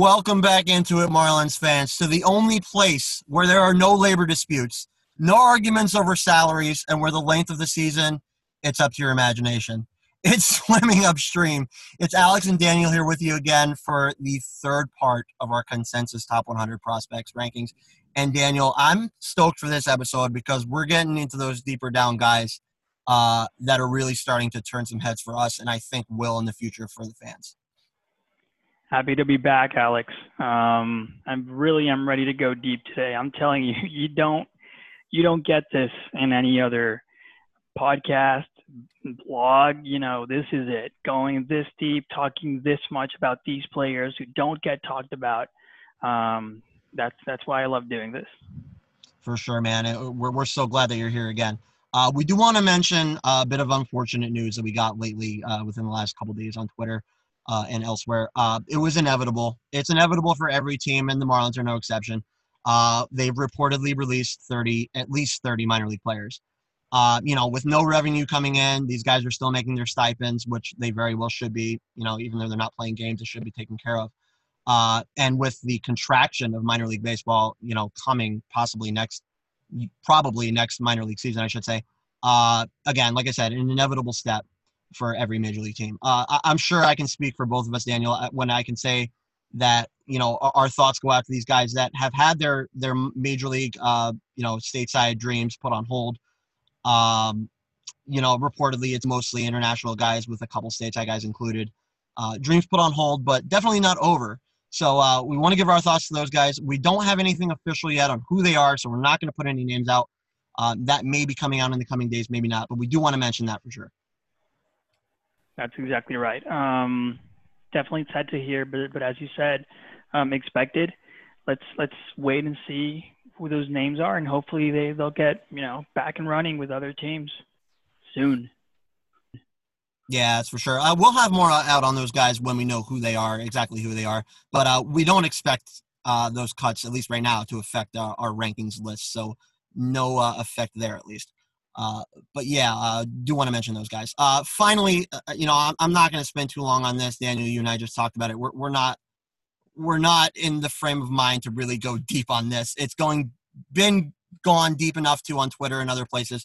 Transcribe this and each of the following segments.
Welcome back into it, Marlins fans, to the only place where there are no labor disputes, no arguments over salaries, and where the length of the season, it's up to your imagination. It's swimming upstream. It's Alex and Daniel here with you again for the third part of our consensus top 100 prospects rankings. And Daniel, I'm stoked for this episode because we're getting into those deeper down guys uh, that are really starting to turn some heads for us, and I think will in the future for the fans. Happy to be back, Alex. Um, I'm really I'm ready to go deep today. I'm telling you, you don't you don't get this in any other podcast, blog. You know, this is it. Going this deep, talking this much about these players who don't get talked about. Um, that's that's why I love doing this. For sure, man. We're we're so glad that you're here again. Uh, we do want to mention a bit of unfortunate news that we got lately uh, within the last couple days on Twitter uh, and elsewhere. Uh, it was inevitable. It's inevitable for every team, and the Marlins are no exception. Uh, they've reportedly released 30, at least 30 minor league players. Uh, you know, with no revenue coming in, these guys are still making their stipends, which they very well should be. You know, even though they're not playing games, it should be taken care of. Uh, and with the contraction of minor league baseball, you know, coming possibly next, probably next minor league season, I should say. Uh, again, like I said, an inevitable step for every major league team. Uh, I, am sure I can speak for both of us, Daniel, uh, when I can say that you know our, our thoughts go out to these guys that have had their their major league, uh, you know, stateside dreams put on hold. Um, you know, reportedly it's mostly international guys with a couple stateside guys included. Uh, dreams put on hold, but definitely not over. So uh, we want to give our thoughts to those guys. We don't have anything official yet on who they are, so we're not going to put any names out. Uh, that may be coming out in the coming days, maybe not, but we do want to mention that for sure. That's exactly right. Um, definitely sad to hear, but but as you said, um, expected. Let's let's wait and see who those names are, and hopefully they they'll get you know back and running with other teams soon. Yeah, that's for sure. Uh, we'll have more out on those guys when we know who they are, exactly who they are. But uh, we don't expect uh, those cuts, at least right now, to affect our, our rankings list. So no uh, effect there, at least. Uh, but yeah, uh, do want to mention those guys. Uh, finally, uh, you know, I'm, I'm not going to spend too long on this. Daniel, you and I just talked about it. We're, we're not we're not in the frame of mind to really go deep on this. It's going been gone deep enough to on Twitter and other places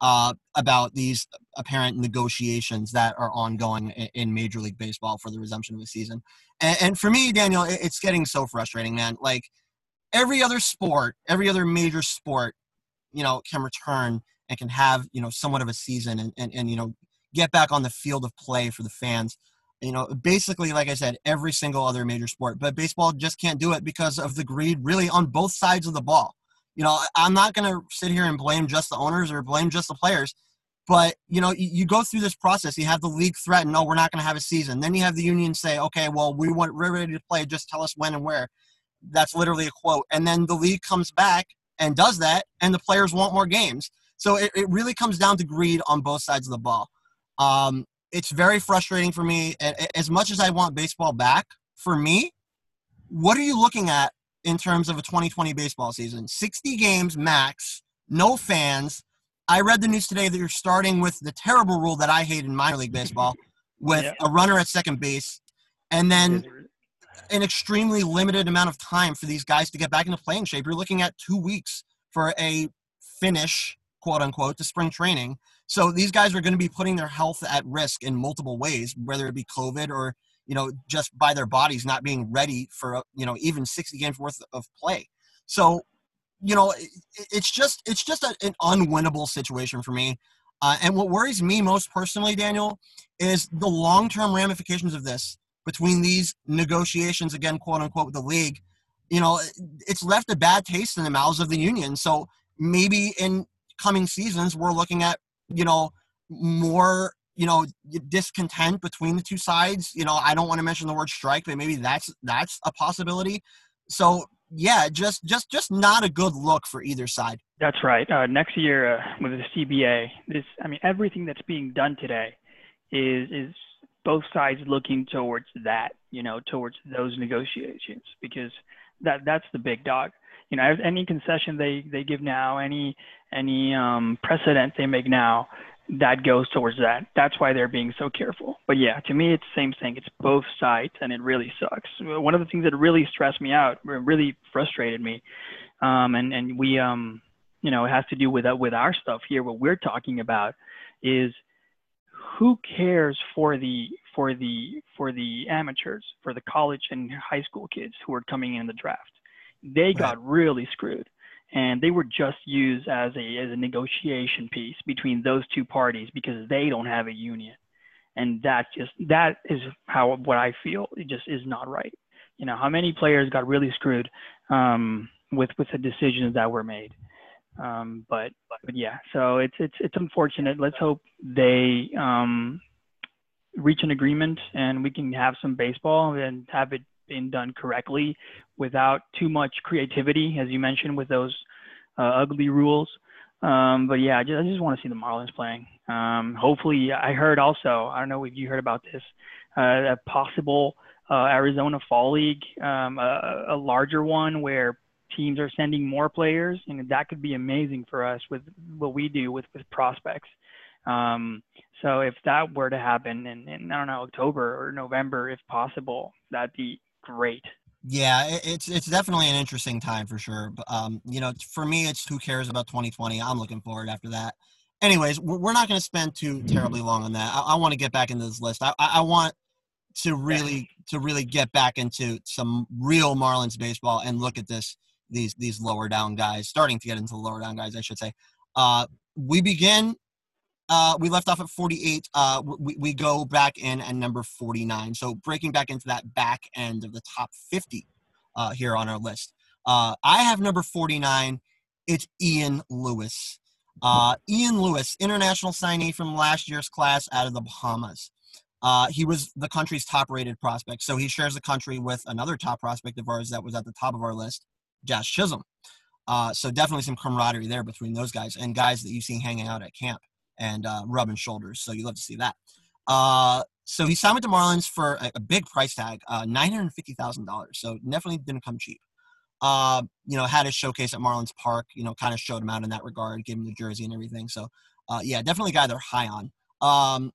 uh, about these apparent negotiations that are ongoing in, in, Major League Baseball for the resumption of the season. And, and for me, Daniel, it, it's getting so frustrating, man. Like every other sport, every other major sport, you know, can return and can have you know somewhat of a season and, and, and you know get back on the field of play for the fans. You know basically like i said every single other major sport but baseball just can't do it because of the greed really on both sides of the ball. You know i'm not going to sit here and blame just the owners or blame just the players but you know you, go through this process. You have the league threaten no we're not going to have a season. Then you have the union say okay well we want we're ready to play. Just tell us when and where. That's literally a quote. And then the league comes back and does that and the players want more games so it, it really comes down to greed on both sides of the ball. Um, it's very frustrating for me. As much as I want baseball back, for me, what are you looking at in terms of a 2020 baseball season? 60 games max, no fans. I read the news today that you're starting with the terrible rule that I hate in minor league baseball with yeah. a runner at second base and then an extremely limited amount of time for these guys to get back into playing shape. You're looking at two weeks for a finish quote unquote, to spring training. So these guys are going to be putting their health at risk in multiple ways, whether it be COVID or you know just by their bodies not being ready for you know even 60 games worth of play. So you know it's just it's just a, an unwinnable situation for me. Uh, and what worries me most personally, Daniel, is the long-term ramifications of this between these negotiations again, quote unquote, with the league. You know, it's left a bad taste in the mouths of the union. So maybe in coming seasons, we're looking at, you know, more, you know, discontent between the two sides. You know, I don't want to mention the word strike, but maybe that's that's a possibility. So yeah, just just just not a good look for either side. That's right. Uh, next year uh, with the CBA, this I mean everything that's being done today is is both sides looking towards that, you know, towards those negotiations because that that's the big dog you know any concession they they give now any any um, precedent they make now that goes towards that. That's why they're being so careful. But yeah, to me, it's the same thing. It's both sides, and it really sucks. One of the things that really stressed me out, really frustrated me, um, and and we, um, you know, it has to do with uh, with our stuff here. What we're talking about is who cares for the for the for the amateurs, for the college and high school kids who are coming in the draft. They right. got really screwed and they were just used as a as a negotiation piece between those two parties because they don't have a union. And that just that is how what i feel. It just is not right. You know how many players got really screwed um, with with the decisions that were made. Um, but but yeah so it's it's it's unfortunate. Let's hope they um, reach an agreement and we can have some baseball and have it been done correctly without too much creativity, as you mentioned, with those uh, ugly rules. Um, but yeah, I just, just, want to see the Marlins playing. Um, hopefully, I heard also, I don't know if you heard about this, uh, a possible uh, Arizona Fall League, um, a, a, larger one where teams are sending more players, and that could be amazing for us with what we do with, with prospects. Um, so if that were to happen in, in, I don't know, October or November, if possible, that'd be great. Yeah, it's it's definitely an interesting time for sure. But um, you know, for me, it's who cares about 2020. I'm looking forward after that. Anyways, we're not going to spend too terribly long on that. I, I want to get back into this list. I, I want to really to really get back into some real Marlins baseball and look at this these these lower down guys, starting to get into the lower down guys, I should say. Uh, we begin uh, we left off at 48. Uh, we, we go back in at number 49. So breaking back into that back end of the top 50 uh, here on our list. Uh, I have number 49. It's Ian Lewis. Uh, Ian Lewis, international signee from last year's class out of the Bahamas. Uh, he was the country's top rated prospect. So he shares the country with another top prospect of ours that was at the top of our list, Jazz Chisholm. so definitely some camaraderie there between those guys and guys that you see hanging out at camp and uh, rubbing shoulders. So you love to see that. Uh, so he signed with the Marlins for a, a big price tag, uh, nine hundred fifty thousand dollars. So definitely didn't come cheap. Uh, you know, had his showcase at Marlins Park. You know, kind of showed him out in that regard, gave him the jersey and everything. So uh, yeah, definitely a guy they're high on. Um,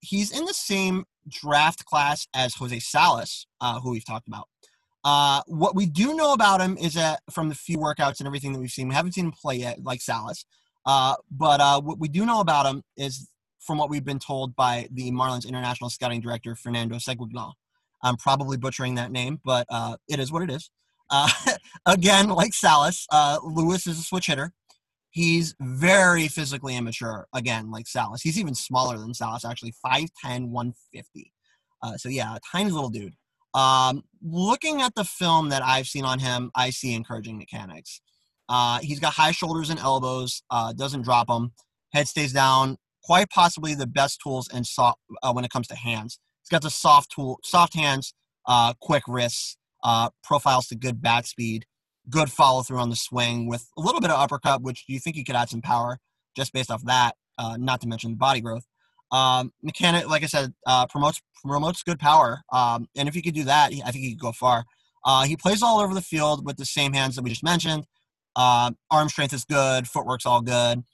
he's in the same draft class as Jose Salas, uh, who we've talked about. Uh, what we do know about him is that from the few workouts and everything that we've seen, we haven't seen him play yet, like Salas. Uh, but uh, what we do know about him is from what we've been told by the Marlins international scouting director, Fernando Seguilan. I'm probably butchering that name, but uh, it is what it is. Uh, again, like Salas, uh, Lewis is a switch hitter. He's very physically immature, again, like Salas. He's even smaller than Salas, actually, 5'10, 150. Uh, so, yeah, a tiny little dude. Um, looking at the film that I've seen on him, I see encouraging mechanics. Uh, he's got high shoulders and elbows, uh, doesn't drop them. Head stays down. Quite possibly the best tools and soft uh, when it comes to hands. He's got the soft tool, soft hands, uh, quick wrists, uh, profiles to good bat speed, good follow through on the swing with a little bit of uppercut, which you think he could add some power just based off that. Uh, not to mention body growth. Um, mechanic, like I said, promotes promotes good power, um, and if he could do that, I think he could go far. he plays all over the field with the same hands that we just mentioned. Uh, arm strength is good. Footwork's all good.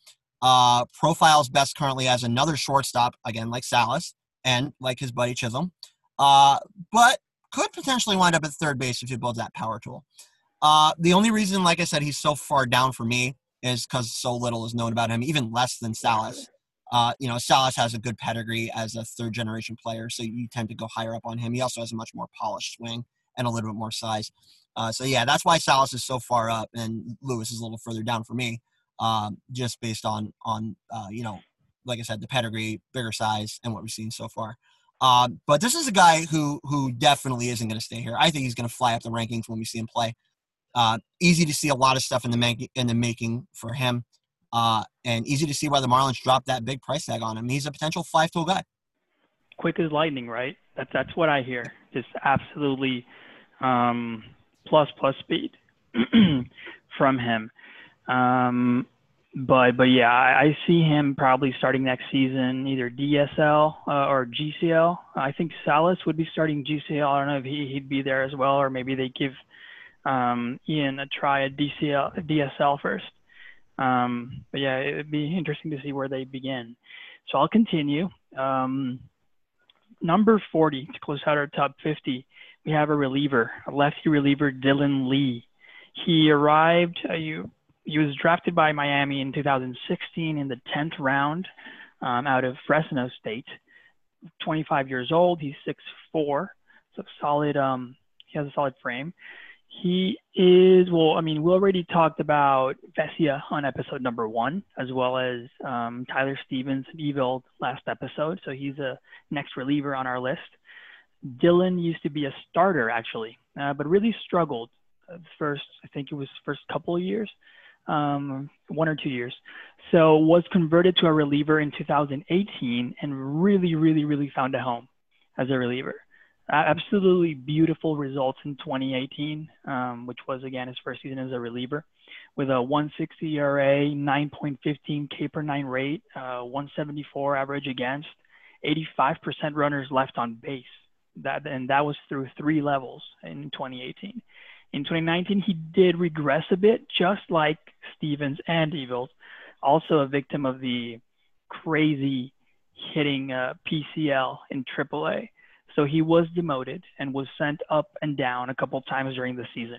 Uh, profiles best currently as another shortstop, again, like Salas and like his buddy Chisholm. Uh, but could potentially wind up at third base if he builds that power tool. Uh, the only reason, like I said, he's so far down for me is because so little is known about him, even less than Salas. Uh, you know, Salas has a good pedigree as a third generation player, so you tend to go higher up on him. He also has a much more polished swing and a little bit more size. Uh, so yeah, that's why Salas is so far up and Lewis is a little further down for me, um, just based on on uh, you know, like I said, the pedigree, bigger size, and what we've seen so far. Um, but this is a guy who who definitely isn't going to stay here. I think he's going to fly up the rankings when we see him play. Uh, easy to see a lot of stuff in the making in the making for him, uh, and easy to see why the Marlins dropped that big price tag on him. He's a potential five tool guy. Quick as lightning, right? That's that's what I hear. Just absolutely um, plus plus speed from him. Um, but but yeah, I, I, see him probably starting next season either DSL uh, or GCL. I think Salas would be starting GCL. I don't know if he he'd be there as well, or maybe they give um, Ian a try at DCL DSL first. Um, but yeah, it'd be interesting to see where they begin. So I'll continue. Um, number 40 to close out our top 50, we have a reliever, a lefty reliever, Dylan Lee. He arrived, uh, you, he was drafted by Miami in 2016 in the 10th round um, out of Fresno State. 25 years old. He's 6'4", so solid. Um, he has a solid frame. He is well. I mean, we already talked about Vesia on episode number one, as well as um, Tyler Stevens and Eveld last episode. So he's a next reliever on our list. Dylan used to be a starter actually, uh, but really struggled first. I think it was first couple of years, um, one or two years. So was converted to a reliever in 2018 and really, really, really found a home as a reliever absolutely beautiful results in 2018, um, which was again his first season as a reliever, with a 160 ERA, 9.15 K per nine rate, uh, 174 average against, 85% runners left on base. That and that was through three levels in 2018. In 2019, he did regress a bit, just like Stevens and Eveld, also a victim of the crazy hitting uh, PCL in AAA. So he was demoted and was sent up and down a couple times during the season.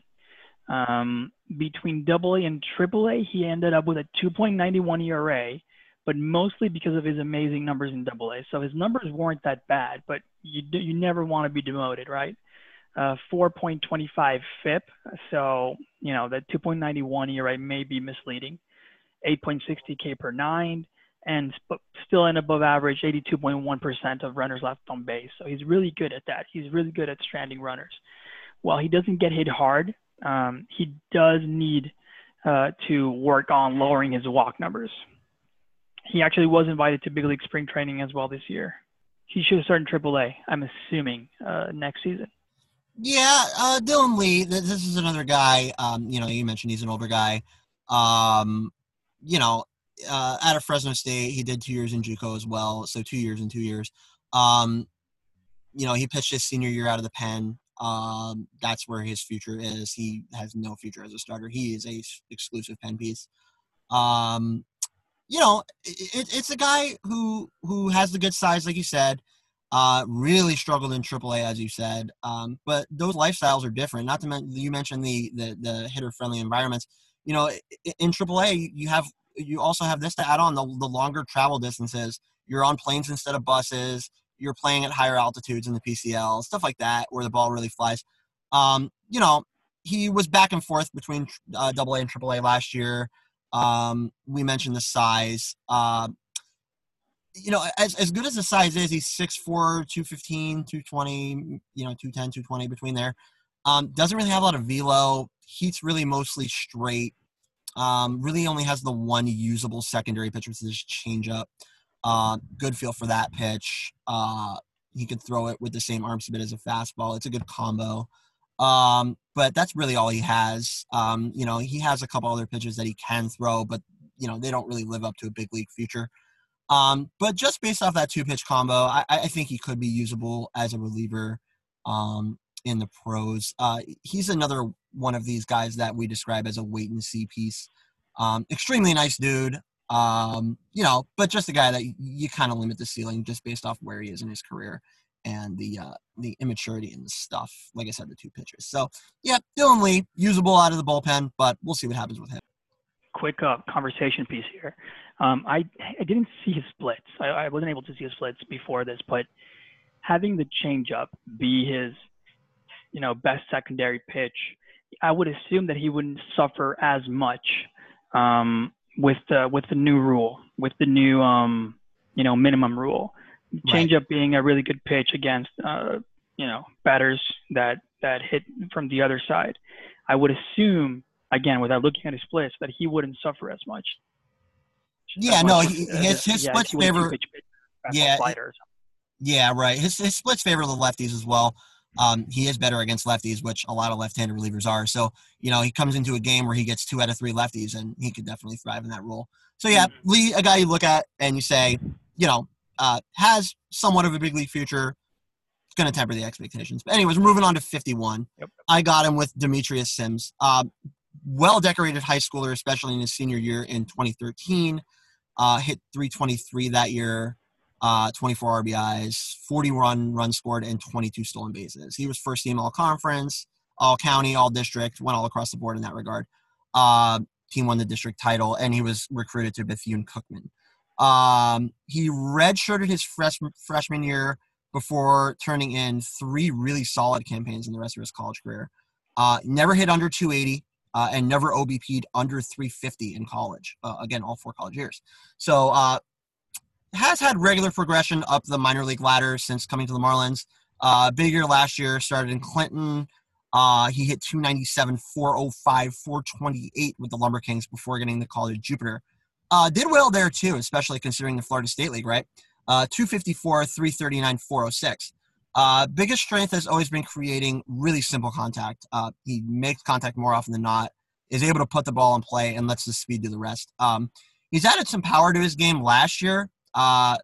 Um, between Double A and Triple A, he ended up with a 2.91 ERA, but mostly because of his amazing numbers in Double A. So his numbers weren't that bad, but you you never want to be demoted, right? Uh, 4.25 FIP, so you know that 2.91 ERA may be misleading. 8.60 K per nine, and still an above average 82.1% of runners left on base. So he's really good at that. He's really good at stranding runners. While he doesn't get hit hard, um, he does need uh, to work on lowering his walk numbers. He actually was invited to big league spring training as well this year. He should start in AAA, I'm assuming, uh, next season. Yeah, uh, Dylan Lee. This is another guy. Um, you know, you mentioned he's an older guy. Um, you know, uh, out of Fresno State. He did two years in JUCO as well, so two years and two years. Um, you know, he pitched his senior year out of the pen. Um, that's where his future is. He has no future as a starter. He is a exclusive pen piece. Um, you know, it, it's a guy who who has the good size, like you said. Uh, really struggled in AAA, as you said. Um, but those lifestyles are different. Not to mention, you mentioned the the, the hitter friendly environments. You know, in AAA, you have you also have this to add on the, the longer travel distances. You're on planes instead of buses. You're playing at higher altitudes in the PCL, stuff like that, where the ball really flies. Um, you know, he was back and forth between uh, AA and AAA last year. Um, we mentioned the size. Uh, you know, as, as good as the size is, he's 6'4", 215, 220, you know, 210, 220 between there. Um, doesn't really have a lot of velo. He's really mostly straight. Um, really only has the one usable secondary pitch, which is changeup. Uh, good feel for that pitch. Uh, he could throw it with the same arm speed as a fastball. It's a good combo. Um, but that's really all he has. Um, you know, he has a couple other pitches that he can throw, but you know they don't really live up to a big league future. Um, but just based off that two pitch combo, I, I, think he could be usable as a reliever um, in the pros. Uh, he's another one of these guys that we describe as a wait and see piece. Um, extremely nice dude. Um, you know, but just a guy that you, kind of limit the ceiling just based off where he is in his career and the uh, the immaturity and the stuff. Like I said, the two pitches. So yeah, Dylan Lee usable out of the bullpen, but we'll see what happens with him. Quick uh, conversation piece here. Um, I I didn't see his splits. I, I wasn't able to see his splits before this, but having the changeup be his you know best secondary pitch I would assume that he wouldn't suffer as much um, with the with the new rule, with the new um, you know minimum rule. Changeup right. being a really good pitch against uh, you know batters that that hit from the other side. I would assume again without looking at his splits that he wouldn't suffer as much. Yeah, no, he, his his yeah, splits favor. Pitch, pitch, yeah, yeah, right. His his splits favor the lefties as well. Um, he is better against lefties, which a lot of left-handed relievers are. So, you know, he comes into a game where he gets two out of three lefties, and he could definitely thrive in that role. So, yeah, mm-hmm. Lee, a guy you look at and you say, you know, uh, has somewhat of a big league future. It's going to temper the expectations. But anyways, we're moving on to 51. Yep. I got him with Demetrius Sims. Uh, well decorated high schooler, especially in his senior year in 2013. uh, hit 323 that year, uh, 24 RBIs, 40 run run scored, and 22 stolen bases. He was first team all conference, all county, all district, went all across the board in that regard. Uh, team won the district title, and he was recruited to Bethune Cookman. Um, he redshirted his freshman freshman year before turning in three really solid campaigns in the rest of his college career. Uh, never hit under 280 uh, and never OBP'd under 350 in college. Uh, again, all four college years. So uh, has had regular progression up the minor league ladder since coming to the Marlins. Uh, big year last year, started in Clinton. Uh, he hit 297, 405, 428 with the Lumber Kings before getting the call to Jupiter. Uh, did well there too, especially considering the Florida State League, right? Uh, 254, 339, 406. Uh, biggest strength has always been creating really simple contact. Uh, he makes contact more often than not, is able to put the ball in play, and lets the speed do the rest. Um, he's added some power to his game last year. Uh,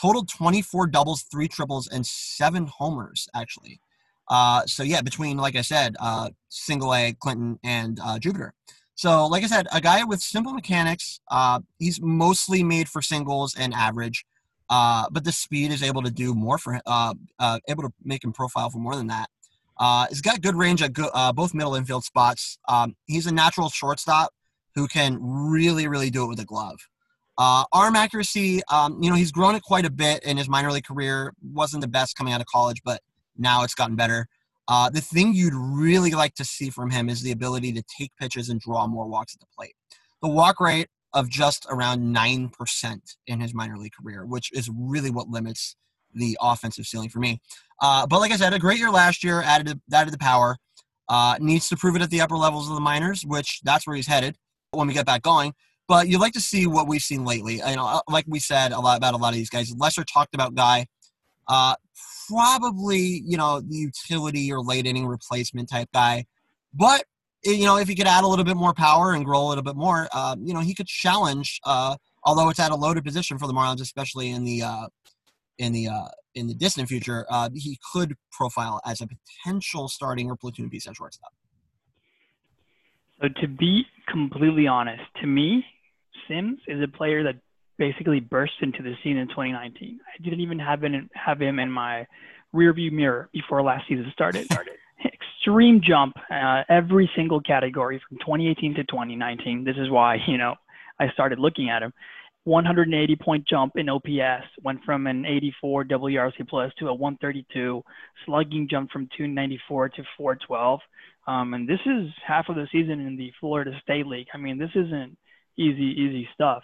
totaled 24 doubles, three triples, and seven homers, actually. Uh, so, yeah, between, like I said, uh, single A, Clinton, and uh, Jupiter. So, like I said, a guy with simple mechanics. Uh, he's mostly made for singles and average. Uh, but the speed is able to do more for uh, uh, able to make him profile for more than that. Uh, he's got good range at go- uh, both middle infield spots. Um, he's a natural shortstop who can really, really do it with a glove. Arm accuracy, um, you know, he's grown it quite a bit in his minor league career. wasn't the best coming out of college, but now it's gotten better. Uh, the thing you'd really like to see from him is the ability to take pitches and draw more walks at the plate. The walk rate of just around 9% in his minor league career, which is really what limits the offensive ceiling for me. Uh, but like I said, a great year last year, added, added the power. Uh, needs to prove it at the upper levels of the minors, which that's where he's headed when we get back going. But you'd like to see what we've seen lately. You know, uh, like we said a lot about a lot of these guys. Lesser talked about guy, uh, probably you know the utility or late inning replacement type guy, but you know, if he could add a little bit more power and grow a little bit more, uh, you know, he could challenge. Uh, although it's at a loaded position for the Marlins, especially in the uh, in the uh, in the distant future, uh, he could profile as a potential starting or platoon piece at shortstop. So to be completely honest, to me, Sims is a player that basically burst into the scene in 2019. I didn't even have him have him in my rearview mirror before last season started. extreme jump uh, every single category from 2018 to 2019. This is why you know I started looking at him. 180 point jump in OPS went from an 84 WRC plus to a 132. Slugging jumped from 294 to 412. Um, and this is half of the season in the Florida State League. I mean, this isn't easy, easy stuff.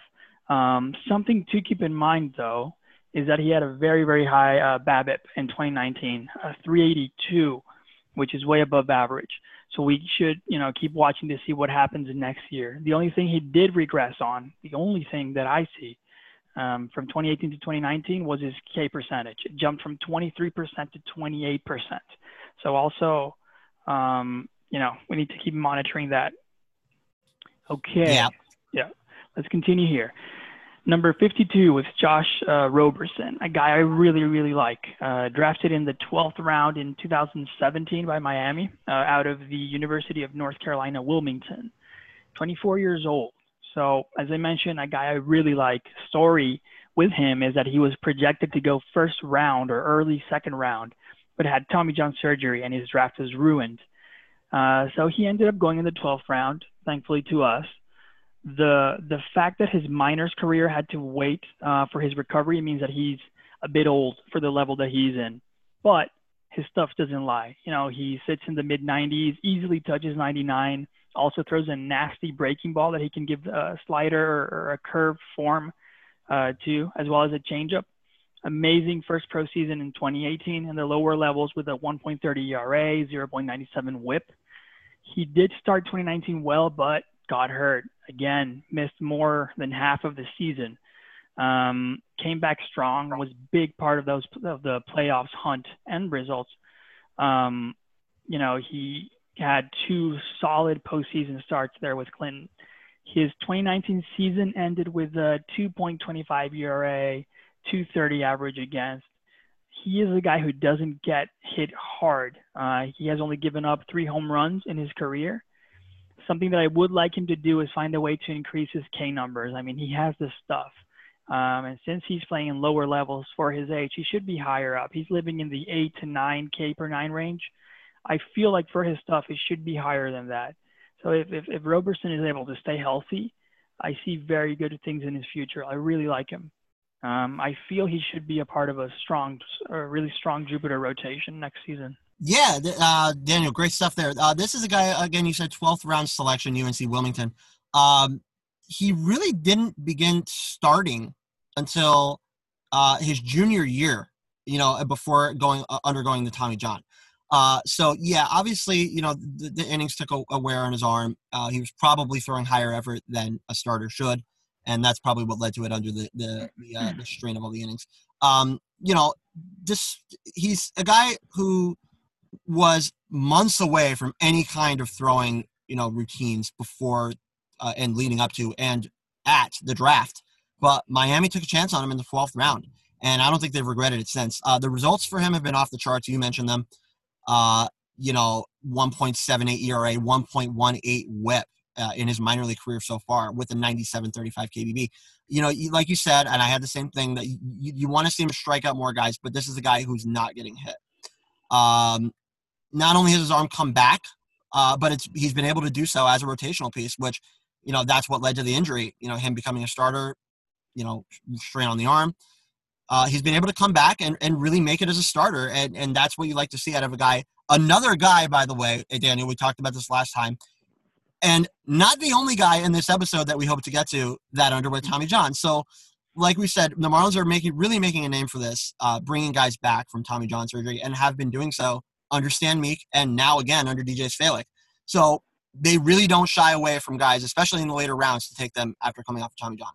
Um, something to keep in mind, though, is that he had a very, very high uh, BABIP in 2019, uh, 382 which is way above average. So we should, you know, keep watching to see what happens next year. The only thing he did regress on, the only thing that I see um, from 2018 to 2019 was his K percentage. It jumped from 23% to 28%. So also, um, you know, we need to keep monitoring that. Okay. Yeah. Yeah. Let's continue here. Number 52 was Josh uh, Roberson, a guy I really, really like. Uh, drafted in the 12th round in 2017 by Miami uh, out of the University of North Carolina, Wilmington. 24 years old. So, as I mentioned, a guy I really like. Story with him is that he was projected to go first round or early second round, but had Tommy John surgery and his draft was ruined. Uh, so he ended up going in the 12th round, thankfully to us the the fact that his minors career had to wait uh, for his recovery means that he's a bit old for the level that he's in. But his stuff doesn't lie. You know, he sits in the mid 90s, easily touches 99, also throws a nasty breaking ball that he can give a slider or, or a curve form uh, to, as well as a changeup. Amazing first pro season in 2018 in the lower levels with a 1.30 ERA, 0.97 WHIP. He did start 2019 well, but got hurt again, missed more than half of the season. Um, came back strong, was big part of those of the playoffs hunt and results. Um, you know, he had two solid postseason starts there with Clinton. His 2019 season ended with a 2.25 ERA, 230 average against. He is a guy who doesn't get hit hard. Uh, he has only given up three home runs in his career something that I would like him to do is find a way to increase his K numbers. I mean, he has this stuff. Um, and since he's playing in lower levels for his age, he should be higher up. He's living in the eight to nine K per nine range. I feel like for his stuff, it should be higher than that. So if, if, if Roberson is able to stay healthy, I see very good things in his future. I really like him. Um, I feel he should be a part of a strong, a really strong Jupiter rotation next season. Yeah, uh, Daniel, great stuff there. Uh, this is a guy again. You said 12th round selection, UNC Wilmington. Um, he really didn't begin starting until uh, his junior year, you know, before going uh, undergoing the Tommy John. Uh, so yeah, obviously, you know, the, the innings took a, a, wear on his arm. Uh, he was probably throwing higher effort than a starter should, and that's probably what led to it under the the, the, uh, the strain of all the innings. Um, you know, this he's a guy who was months away from any kind of throwing, you know, routines before uh, and leading up to and at the draft. But Miami took a chance on him in the 12th round, and I don't think they've regretted it since. Uh, the results for him have been off the charts. You mentioned them. Uh, you know, 1.78 ERA, 1.18 WHIP. Uh, in his minor league career so far with a 97-35 KBB. You know, like you said, and I had the same thing that you, you want to see him strike out more guys, but this is a guy who's not getting hit. Um, not only has his arm come back, uh, but it's he's been able to do so as a rotational piece, which you know that's what led to the injury. You know, him becoming a starter, you know, strain on the arm. Uh, he's been able to come back and, and really make it as a starter, and and that's what you like to see out of a guy. Another guy, by the way, Daniel, we talked about this last time, and not the only guy in this episode that we hope to get to that underwent Tommy John. So, like we said, the Marlins are making really making a name for this, uh, bringing guys back from Tommy John surgery, and have been doing so under Stan Meek and now again under DJ Svihlik. So they really don't shy away from guys, especially in the later rounds, to take them after coming off of Tommy John.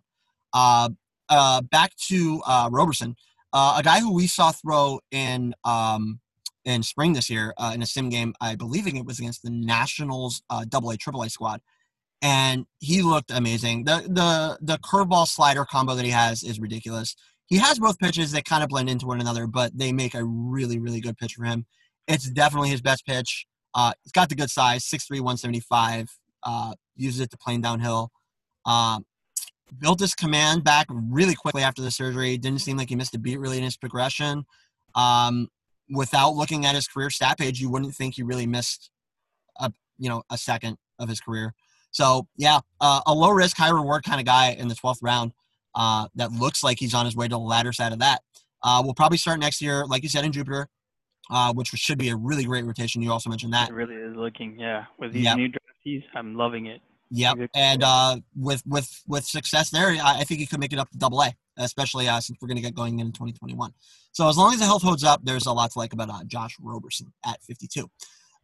Uh, uh, back to uh, Roberson, uh, a guy who we saw throw in um, in spring this year uh, in a sim game. I believe it was against the Nationals uh, Double A Triple A squad, and he looked amazing. The the the curveball slider combo that he has is ridiculous. He has both pitches that kind of blend into one another, but they make a really really good pitch for him. It's definitely his best pitch. Uh, it's got the good size, 6'3", 175. Uh, uses it to plane downhill. Um, built his command back really quickly after the surgery. Didn't seem like he missed a beat really in his progression. Um, without looking at his career stat page, you wouldn't think he really missed a you know a second of his career. So yeah, uh, a low risk, high reward kind of guy in the 12th round. Uh, that looks like he's on his way to the latter side of that. Uh, we'll probably start next year, like you said, in Jupiter uh, which should be a really great rotation. You also mentioned that. It really is looking, yeah. With these yep. new draftees, I'm loving it. Yep. And uh, with with with success there, I, I think he could make it up to Double A, especially uh, since we're going to get going in 2021. So as long as the health holds up, there's a lot to like about uh, Josh Roberson at 52.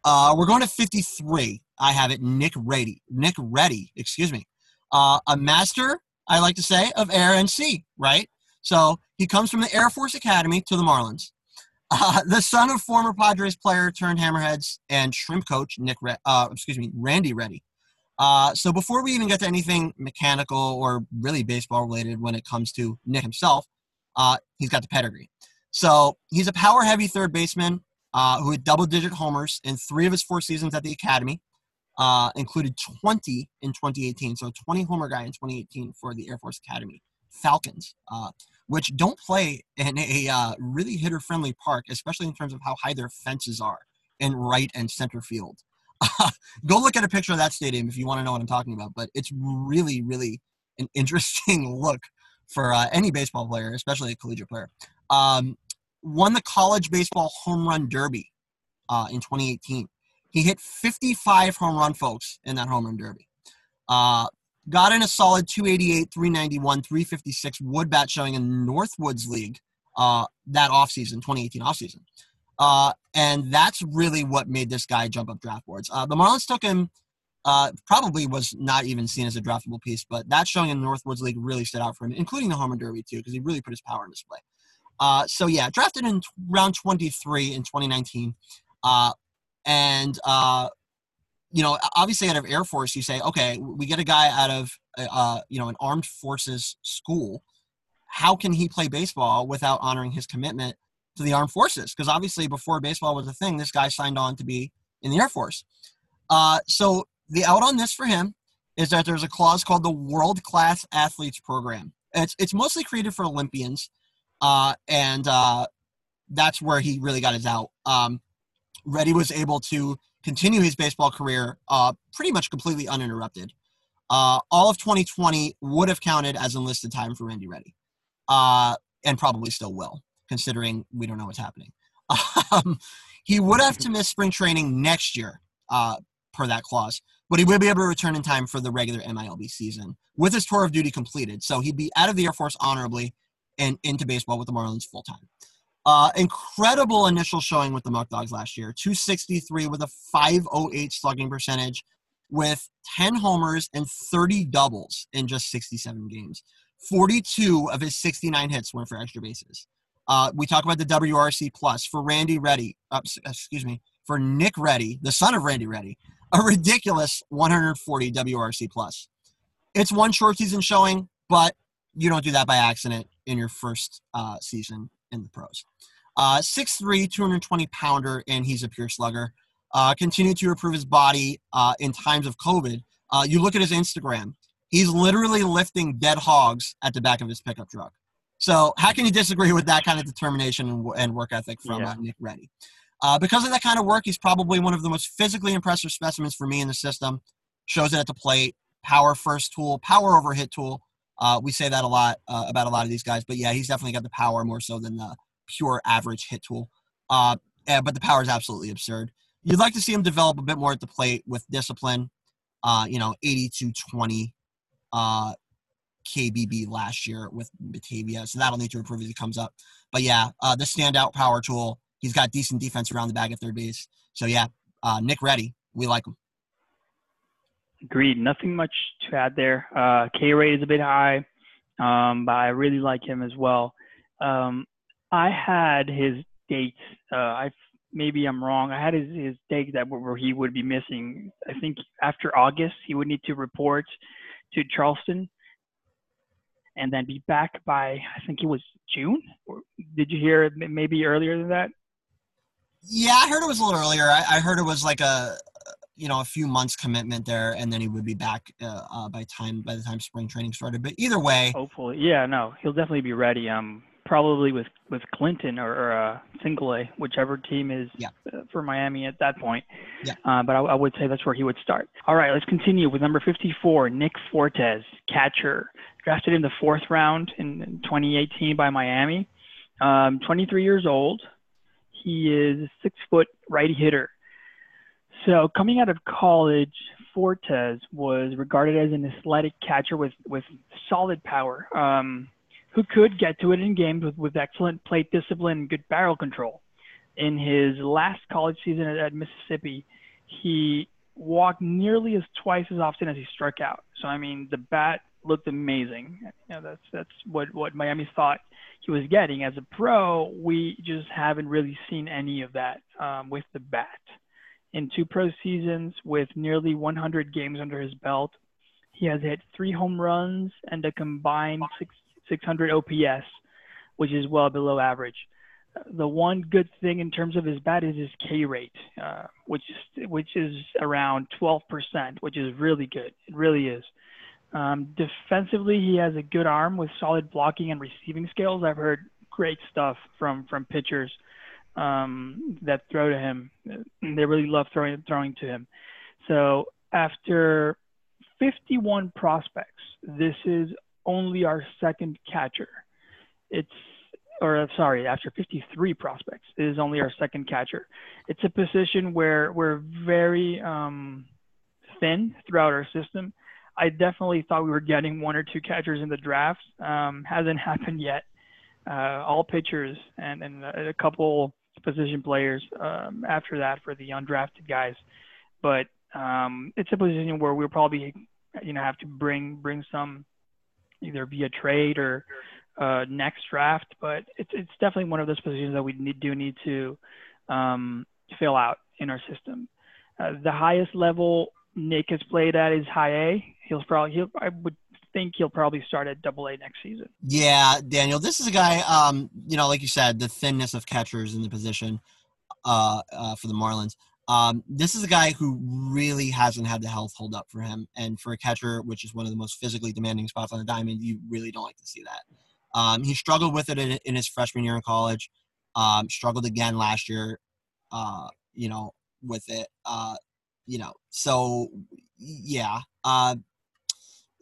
Uh, we're going to 53. I have it. Nick Ready. Nick Ready. Excuse me. Uh, a master, I like to say, of air and sea. Right. So he comes from the Air Force Academy to the Marlins. Uh, the son of former Padres player turned Hammerheads and shrimp coach Nick, Re- uh, excuse me, Randy Ready. Uh, so before we even get to anything mechanical or really baseball related when it comes to Nick himself, uh, he's got the pedigree. So he's a power heavy third baseman uh, who had double digit homers in three of his four seasons at the academy, uh, included 20 in 2018. So 20 homer guy in 2018 for the Air Force Academy Falcons. Which don't play in a uh, really hitter friendly park, especially in terms of how high their fences are in right and center field. Go look at a picture of that stadium if you want to know what I'm talking about. But it's really, really an interesting look for uh, any baseball player, especially a collegiate player. Um, won the college baseball home run derby uh, in 2018. He hit 55 home run, folks, in that home run derby. Uh, Got in a solid 288, 391, 356 wood bat showing in Northwoods League uh, that offseason, 2018 offseason. Uh, and that's really what made this guy jump up draft boards. Uh, the Marlins took him, uh, probably was not even seen as a draftable piece, but that showing in the Northwoods League really stood out for him, including the home run derby too, because he really put his power on display. Uh, so yeah, drafted in round 23 in 2019. Uh, and uh, you know, obviously out of Air Force, you say, okay, we get a guy out of, uh, you know, an armed forces school. How can he play baseball without honoring his commitment to the armed forces? Because obviously, before baseball was a thing, this guy signed on to be in the Air Force. Uh, so the out on this for him is that there's a clause called the World Class Athletes Program. It's it's mostly created for Olympians, uh, and uh, that's where he really got his out. Um, Ready was able to continue his baseball career uh, pretty much completely uninterrupted. Uh, all of 2020 would have counted as enlisted time for Randy Ready, uh, and probably still will, considering we don't know what's happening. Um, he would have to miss spring training next year, uh, per that clause, but he will be able to return in time for the regular MILB season with his tour of duty completed. So he'd be out of the Air Force honorably and into baseball with the Marlins full time. Uh, incredible initial showing with the Muckdogs last year 263 with a 508 slugging percentage with 10 homers and 30 doubles in just 67 games. 42 of his 69 hits went for extra bases. Uh, we talk about the WRC plus for Randy Ready. Uh, excuse me, for Nick Ready, the son of Randy Ready, a ridiculous 140 WRC plus. It's one short season showing, but you don't do that by accident in your first uh, season in the pros. Uh, 6'3", 220 pounder, and he's a pure slugger. Uh, continued to improve his body uh, in times of COVID. Uh, you look at his Instagram; he's literally lifting dead hogs at the back of his pickup truck. So how can you disagree with that kind of determination and, and work ethic from Yeah. uh, Nick Ready? Uh, because of that kind of work, he's probably one of the most physically impressive specimens for me in the system. Shows it at the plate, power first tool, power over hit tool. Uh, we say that a lot uh, about a lot of these guys, but yeah, he's definitely got the power more so than the pure average hit tool. Uh, eh, but the power is absolutely absurd. You'd like to see him develop a bit more at the plate with discipline. Uh, you know, 82 20 uh, KBB last year with Batavia, so that'll need to improve as he comes up. But yeah, uh, the standout power tool. He's got decent defense around the bag at third base. So yeah, Nick Ready, we like him. Agreed. Nothing much to add there. Uh, K rate is a bit high, um, but I really like him as well. Um, I had his dates. Uh, I maybe I'm wrong. I had his, his dates that where he would be missing. I think after August he would need to report to Charleston, and then be back by I think it was June. Or did you hear maybe earlier than that? Yeah, I heard it was a little earlier. I, I heard it was like a, you know, a few months commitment there, and then he would be back uh, uh, by time by the time spring training started. But either way, Hopefully, yeah. No, he'll definitely be ready. Um, probably with with Clinton or, or uh, Single A, whichever team is Yeah. uh, for Miami at that point. Yeah. Uh, but I, I would say that's where he would start. All right, let's continue with number 54, Nick Fortes, catcher, drafted in the fourth round in, in 2018 by Miami. Um, 23 years old. He is six foot righty hitter. So coming out of college, Fortes was regarded as an athletic catcher with, with solid power, um, who could get to it in games with, with excellent plate discipline and good barrel control. In his last college season at, at Mississippi, he walked nearly as twice as often as he struck out. So I mean, the bat looked amazing. You know, that's that's what what Miami thought he was getting. As a pro, we just haven't really seen any of that um, with the bat in two pro seasons with nearly 100 games under his belt. He has hit three home runs and a combined six, 600 OPS, which is well below average. The one good thing in terms of his bat is his K rate, uh, which is which is around 12%, which is really good. It really is. Um, defensively, he has a good arm with solid blocking and receiving skills. I've heard great stuff from from pitchers um, that throw to him. They really love throwing throwing to him. So after 51 prospects, this is only our second catcher. It's or uh, sorry, after 53 prospects, it is only our second catcher. It's a position where we're very um, thin throughout our system. I definitely thought we were getting one or two catchers in the draft. Um, hasn't happened yet. Uh, all pitchers and, and a couple position players um, after that for the undrafted guys. But um, it's a position where we'll probably, you know, have to bring bring some either via trade or uh, next draft. But it's it's definitely one of those positions that we need, do need to um, fill out in our system. Uh, the highest level Nick has played at is high A. He'll probably he'll I would think he'll probably start at double A next season. Yeah, Daniel, this is a guy. Um, you know, like you said, the thinness of catchers in the position uh, uh, for the Marlins. Um, this is a guy who really hasn't had the health hold up for him, and for a catcher, which is one of the most physically demanding spots on the diamond, you really don't like to see that. Um, he struggled with it in, in, his freshman year in college. Um, struggled again last year. Uh, you know, with it. Uh, you know, so yeah. Uh,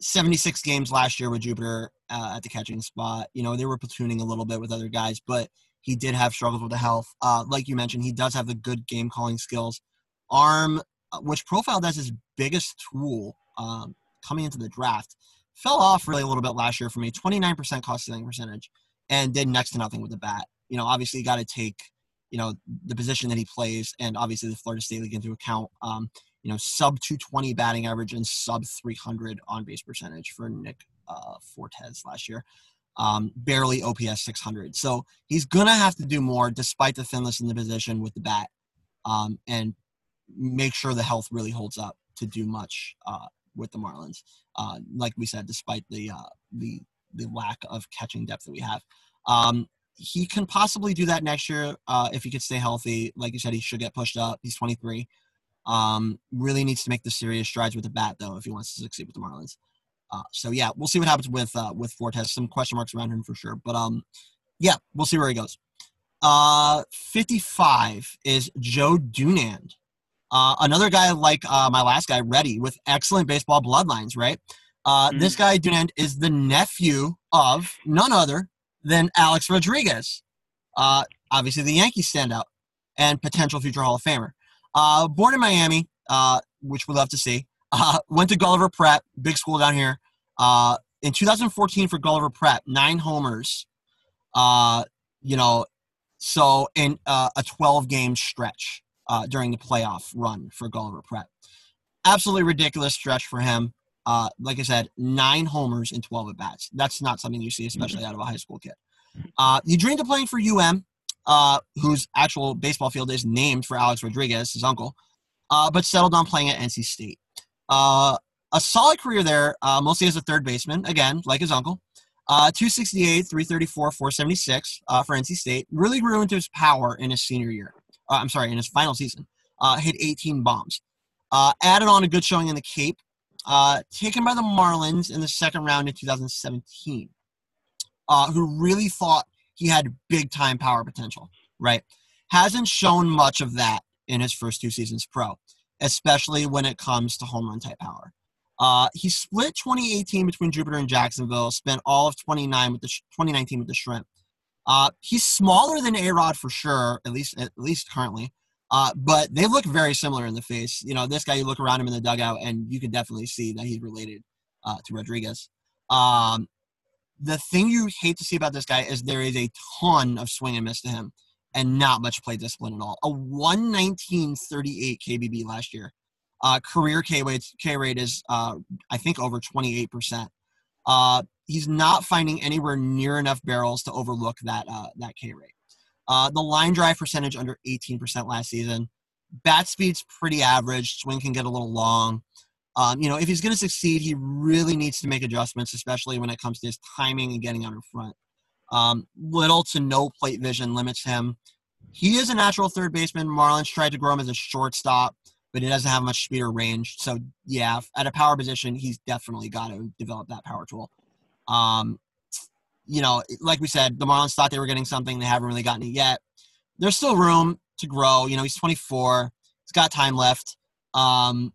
76 games last year with Jupiter uh, at the catching spot. You know, they were platooning a little bit with other guys, but he did have struggles with the health. Uh, like you mentioned, he does have the good game calling skills. Arm, uh, which profiled as his biggest tool um, coming into the draft, fell off really a little bit last year for me. 29% caught stealing percentage and did next to nothing with the bat. You know, obviously, you got to take, you know, the position that he plays and obviously the Florida State League into account. Um, you know, sub 220 batting average and sub 300 on base percentage for Nick uh, Fortes last year. Um, barely OPS 600. So he's going to have to do more despite the thinness in the position with the bat um, and make sure the health really holds up to do much uh, with the Marlins. Uh, like we said, despite the, uh, the, the lack of catching depth that we have. Um, he can possibly do that next year uh, if he could stay healthy. Like you said, he should get pushed up. He's 23. Um, really needs to make the serious strides with the bat though if he wants to succeed with the Marlins. Uh, so yeah, we'll see what happens with uh, with Fortes. Some question marks around him for sure, but um, yeah, we'll see where he goes. Uh, 55 is Joe Dunand. Uh, another guy like uh, my last guy, Ready, with excellent baseball bloodlines, right? Uh, mm-hmm. This guy, Dunand, is the nephew of none other than Alex Rodriguez. Uh, obviously, the Yankees standout and potential future Hall of Famer. Uh, born in Miami, uh, which we love to see. Uh, went to Gulliver Prep, big school down here. Uh, in 2014 for Gulliver Prep, nine homers. Uh, you know, so in uh, a 12 game stretch uh, during the playoff run for Gulliver Prep. Absolutely ridiculous stretch for him. Uh, like I said, nine homers in 12 at bats. That's not something you see, especially mm-hmm. out of a high school kid. Uh, he dreamed of playing for UM uh, whose actual baseball field is named for Alex Rodriguez, his uncle, uh, but settled on playing at NC State. Uh, a solid career there, uh, mostly as a third baseman, again, like his uncle. Uh, 268, 334, 476 uh, for NC State. Really grew into his power in his senior year. I'm sorry, in his final season. hit 18 bombs. added on a good showing in the Cape. taken by the Marlins in the second round in 2017. who really thought he had big time power potential, right? Hasn't shown much of that in his first two seasons pro, especially when it comes to home run type power. Uh, he split 2018 between Jupiter and Jacksonville, spent all of 29 with the 2019 with the Shrimp. Uh, he's smaller than A Rod for sure, at least at least currently. Uh, but they look very similar in the face. You know, this guy, you look around him in the dugout, and you can definitely see that he's related uh, to Rodriguez. Um, the thing you hate to see about this guy is there is a ton of swing and miss to him and not much play discipline at all. A 119.38 KBB last year. Uh, career K rate, K rate is, uh, I think, over 28%. Uh, he's not finding anywhere near enough barrels to overlook that, uh, that K rate. Uh, the line drive percentage under 18% last season. Bat speed's pretty average. Swing can get a little long. Um, you know, if he's going to succeed, he really needs to make adjustments, especially when it comes to his timing and getting out in front. Um, little to no plate vision limits him. He is a natural third baseman. Marlins tried to grow him as a shortstop, but he doesn't have much speed or range. So, yeah, at a power position, he's definitely got to develop that power tool. Um, you know, like we said, the Marlins thought they were getting something. They haven't really gotten it yet. There's still room to grow. You know, he's 24. He's got time left. Um,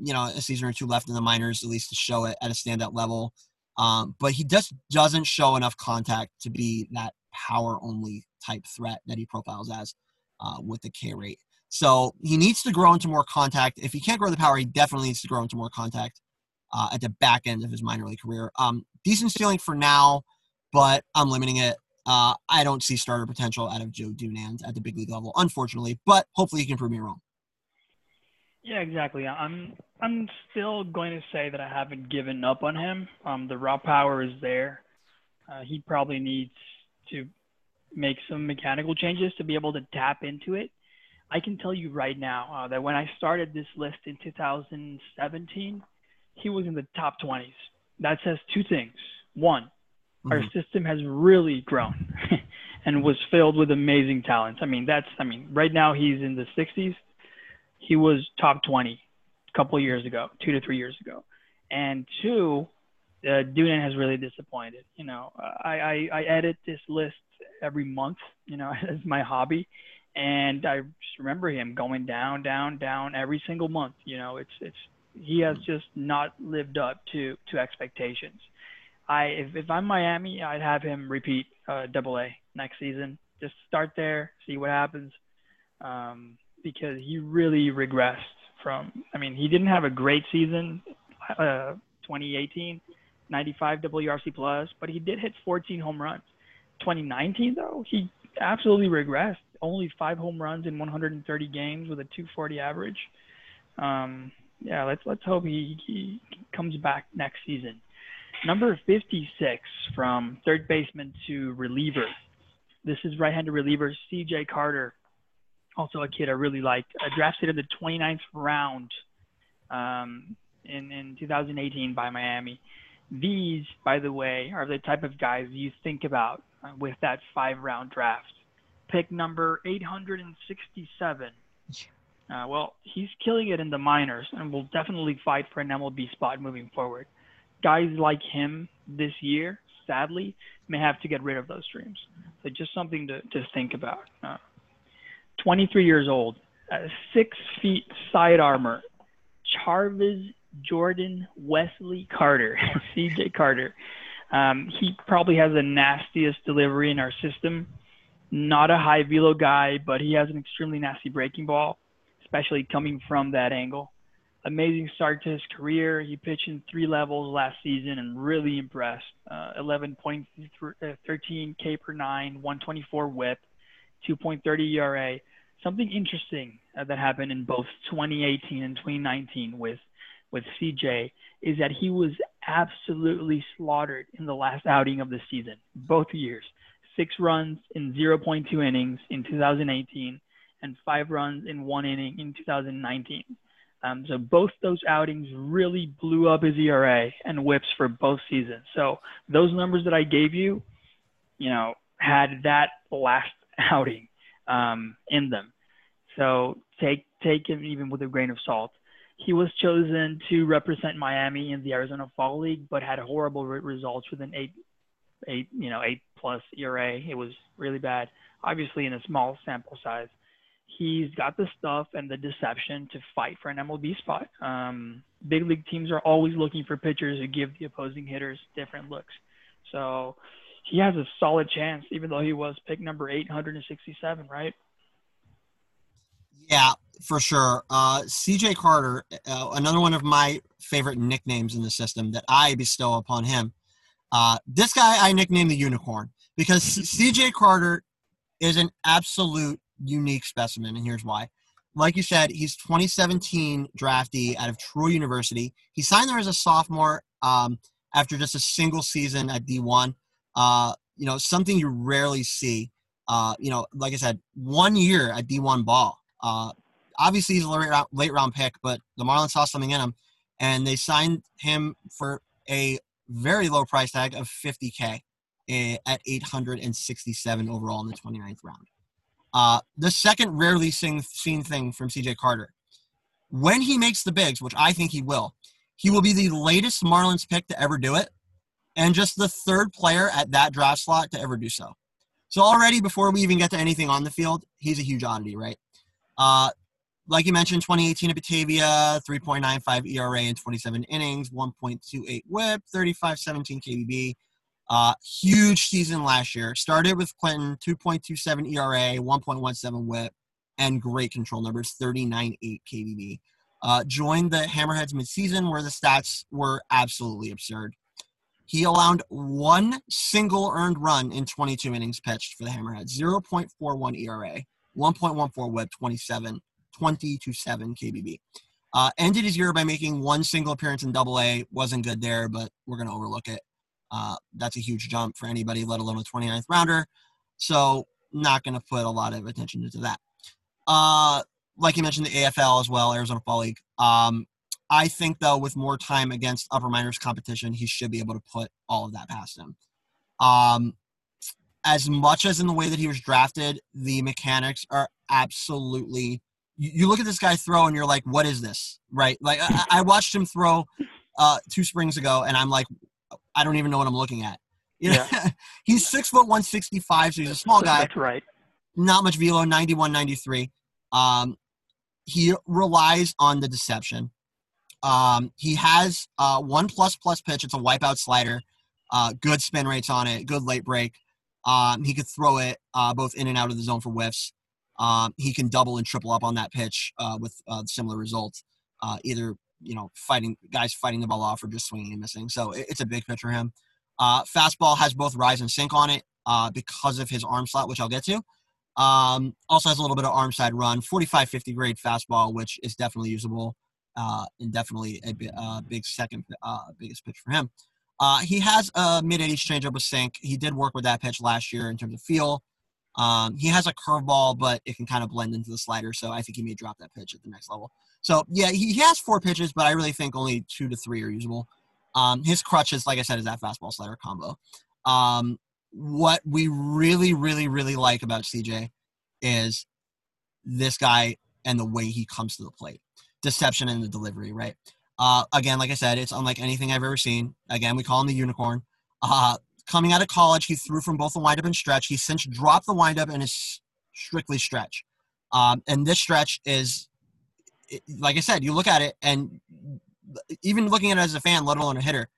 you know a season or two left in the minors at least to show it at a standout level. Um, but he just doesn't show enough contact to be that power only type threat that he profiles as uh, with the K rate. So he needs to grow into more contact. If he can't grow the power, he definitely needs to grow into more contact uh, at the back end of his minor league career. Um, decent stealing for now, but I'm limiting it. Uh, I don't see starter potential out of Joe Dunand at the big league level, unfortunately, but hopefully he can prove me wrong. Yeah, exactly. I'm I'm still going to say that I haven't given up on him. Um, the raw power is there. Uh, he probably needs to make some mechanical changes to be able to tap into it. I can tell you right now uh, that when I started this list in 2017, he was in the top 20s. That says two things. One, mm-hmm. our system has really grown and was filled with amazing talents. I mean, that's I mean, right now he's in the 60s he was top 20 a couple of years ago, two to three years ago. And two, uh, has really disappointed. You know, I, I, I edit this list every month, you know, as my hobby. And I just remember him going down, down, down every single month. You know, it's, it's, he has just not lived up to, to expectations. I, if, if I'm Miami, I'd have him repeat uh, double A next season. Just start there, see what happens. Um, because he really regressed from, I mean, he didn't have a great season, uh, 2018, 95 WRC plus, but he did hit 14 home runs. 2019 though, he absolutely regressed. Only five home runs in 130 games with a 240 average. Um, yeah, let's let's hope he, he comes back next season. Number 56 from third baseman to reliever. This is right-handed reliever C.J. Carter, also a kid I really liked. I drafted in the 29th round um, in in 2018 by Miami. These, by the way, are the type of guys you think about uh, with that five round draft. Pick number 867. Uh, well, he's killing it in the minors and will definitely fight for an MLB spot moving forward. Guys like him this year, sadly, may have to get rid of those dreams. So just something to, to think about. Uh, 23 years old, uh, six feet sidearmer, Charvis Jordan Wesley Carter, CJ Carter. Um, he probably has the nastiest delivery in our system. Not a high velo guy, but he has an extremely nasty breaking ball, especially coming from that angle. Amazing start to his career. He pitched in three levels last season and really impressed. Uh, 11.13 K per nine, 124 whip, 2.30 ERA. Something interesting uh, that happened in both 2018 and 2019 with with CJ is that he was absolutely slaughtered in the last outing of the season, both years. Six runs in 0.2 innings in 2018 and five runs in one inning in 2019. Um, so both those outings really blew up his ERA and whips for both seasons. So those numbers that I gave you, you know, had that last outing um, in them. So take take him even with a grain of salt. He was chosen to represent Miami in the Arizona Fall League, but had horrible re- results with an eight, eight, you know, eight plus ERA. It was really bad. Obviously, in a small sample size, he's got the stuff and the deception to fight for an MLB spot. Um, big league teams are always looking for pitchers who give the opposing hitters different looks. So he has a solid chance, even though he was pick number 867, right? Yeah, for sure. Uh, CJ Carter, uh, another one of my favorite nicknames in the system that I bestow upon him. Uh, this guy I nicknamed the unicorn because CJ Carter is an absolute unique specimen, and here's why. Like you said, he's 2017 draftee out of Troy University. He signed there as a sophomore um, after just a single season at D1. Uh, you know, something you rarely see. Uh, you know, like I said, one year at D1 ball. Uh, obviously, he's a late round, late round pick, but the Marlins saw something in him, and they signed him for a very low price tag of 50K eh, at 867 overall in the 29th round. Uh, the second rarely seen, seen thing from CJ Carter, when he makes the bigs, which I think he will, he will be the latest Marlins pick to ever do it, and just the third player at that draft slot to ever do so. So already before we even get to anything on the field, he's a huge oddity, right? Uh, like you mentioned, 2018 at Batavia, 3.95 ERA in 27 innings, 1.28 WHIP, 35.17 KBB. Uh, huge season last year. Started with Clinton, 2.27 ERA, 1.17 WHIP, and great control numbers, 39.8 KBB. Uh, joined the Hammerheads midseason where the stats were absolutely absurd. He allowed one single earned run in 22 innings pitched for the Hammerheads, 0.41 ERA, 1.14 WHIP, 27, 20 to 7 KBB. Uh, ended his year by making one single appearance in Double A. Wasn't good there, but we're going to overlook it. Uh, that's a huge jump for anybody, let alone a 29th rounder. So not going to put a lot of attention into that. Uh, like you mentioned, the AFL as well, Arizona Fall League. Um, I think though, with more time against upper minors competition, he should be able to put all of that past him. Um, as much as in the way that he was drafted, the mechanics are absolutely you, you look at this guy throw and you're like, what is this? Right? Like I, I watched him throw uh, two springs ago, and I'm like, I don't even know what I'm looking at. You know, yeah. he's six foot one sixty five, so he's a small guy. That's right. Not much velo, 91, 93. Um, he relies on the deception. Um, he has uh, one plus plus pitch. It's a wipeout slider. Uh, good spin rates on it. Good late break. Um, he could throw it uh, both in and out of the zone for whiffs. Um, he can double and triple up on that pitch uh, with uh, similar results. Uh, either you know fighting guys fighting the ball off or just swinging and missing. So it, it's a big pitch for him. Fastball has both rise and sink on it because of his arm slot, which I'll get to. Um, also has a little bit of arm side run, 45 50 grade fastball, which is definitely usable uh, and definitely a uh, big second uh, biggest pitch for him. Uh, he has a mid 80s changeup with sink. He did work with that pitch last year in terms of feel. Um, he has a curveball, but it can kind of blend into the slider, so I think he may drop that pitch at the next level. So yeah, he, has four pitches, but I really think only two to three are usable. Um, his crutches, like I said, is that fastball slider combo. Um, what we really, really, really like about CJ is this guy and the way he comes to the plate, deception in the delivery, right? Uh, again, like I said, it's unlike anything I've ever seen. Again, we call him the unicorn. Uh, coming out of college, he threw from both the windup and stretch. He since dropped the windup and is strictly stretch. Um, and this stretch is, like I said, you look at it and even looking at it as a fan, let alone a hitter,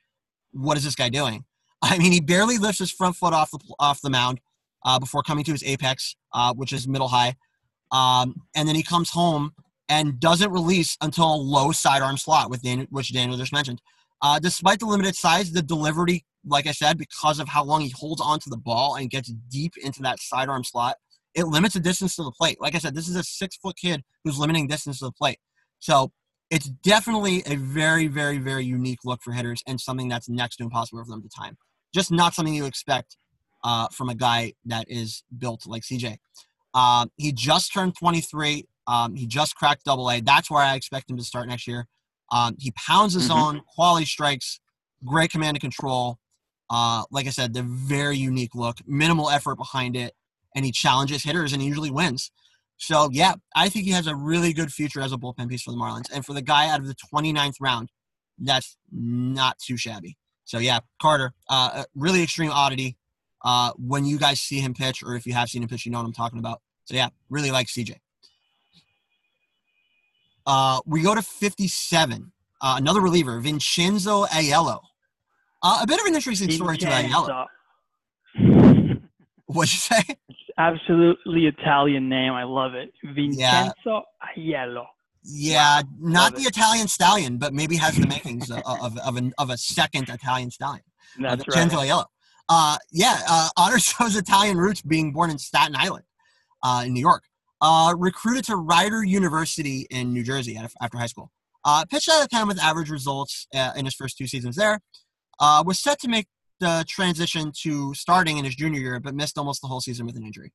what is this guy doing? I mean, he barely lifts his front foot off the off the mound uh, before coming to his apex, uh, which is middle high, um, and then he comes home and doesn't release until a low sidearm slot, with Daniel, which Daniel just mentioned. Uh, despite the limited size, the delivery, like I said, because of how long he holds onto the ball and gets deep into that sidearm slot, it limits the distance to the plate. Like I said, this is a six foot kid who's limiting distance to the plate. So it's definitely a very, very, very unique look for hitters and something that's next to impossible for them to time. Just not something you expect uh, from a guy that is built like CJ. Uh, he just turned 23. Um, he just cracked double A. That's where I expect him to start next year. Um, he pounds his mm-hmm. own quality strikes, great command and control. Uh, like I said, the very unique look, minimal effort behind it, and he challenges hitters and he usually wins. So yeah, I think he has a really good future as a bullpen piece for the Marlins. And for the guy out of the 29th round, that's not too shabby. So yeah, Carter, uh, really extreme oddity. Uh, when you guys see him pitch, or if you have seen him pitch, you know what I'm talking about. So yeah, really like CJ. Uh, we go to 57. Uh, another reliever, Vincenzo Aiello. Uh, a bit of an interesting story Vincenzo. to Aiello. What'd you say? It's absolutely Italian name. I love it. Vincenzo yeah. Aiello. Yeah, wow. not love the it. Italian stallion, but maybe has the makings of, of, of, an, of a second Italian stallion. Uh, That's uh, Vincenzo right. Aiello. Uh, yeah, uh, honors shows Italian roots being born in Staten Island, uh, in New York. Uh, recruited to Rider University in New Jersey after high school. Uh, pitched out of town with average results uh, in his first two seasons there. Uh, was set to make the transition to starting in his junior year, but missed almost the whole season with an injury.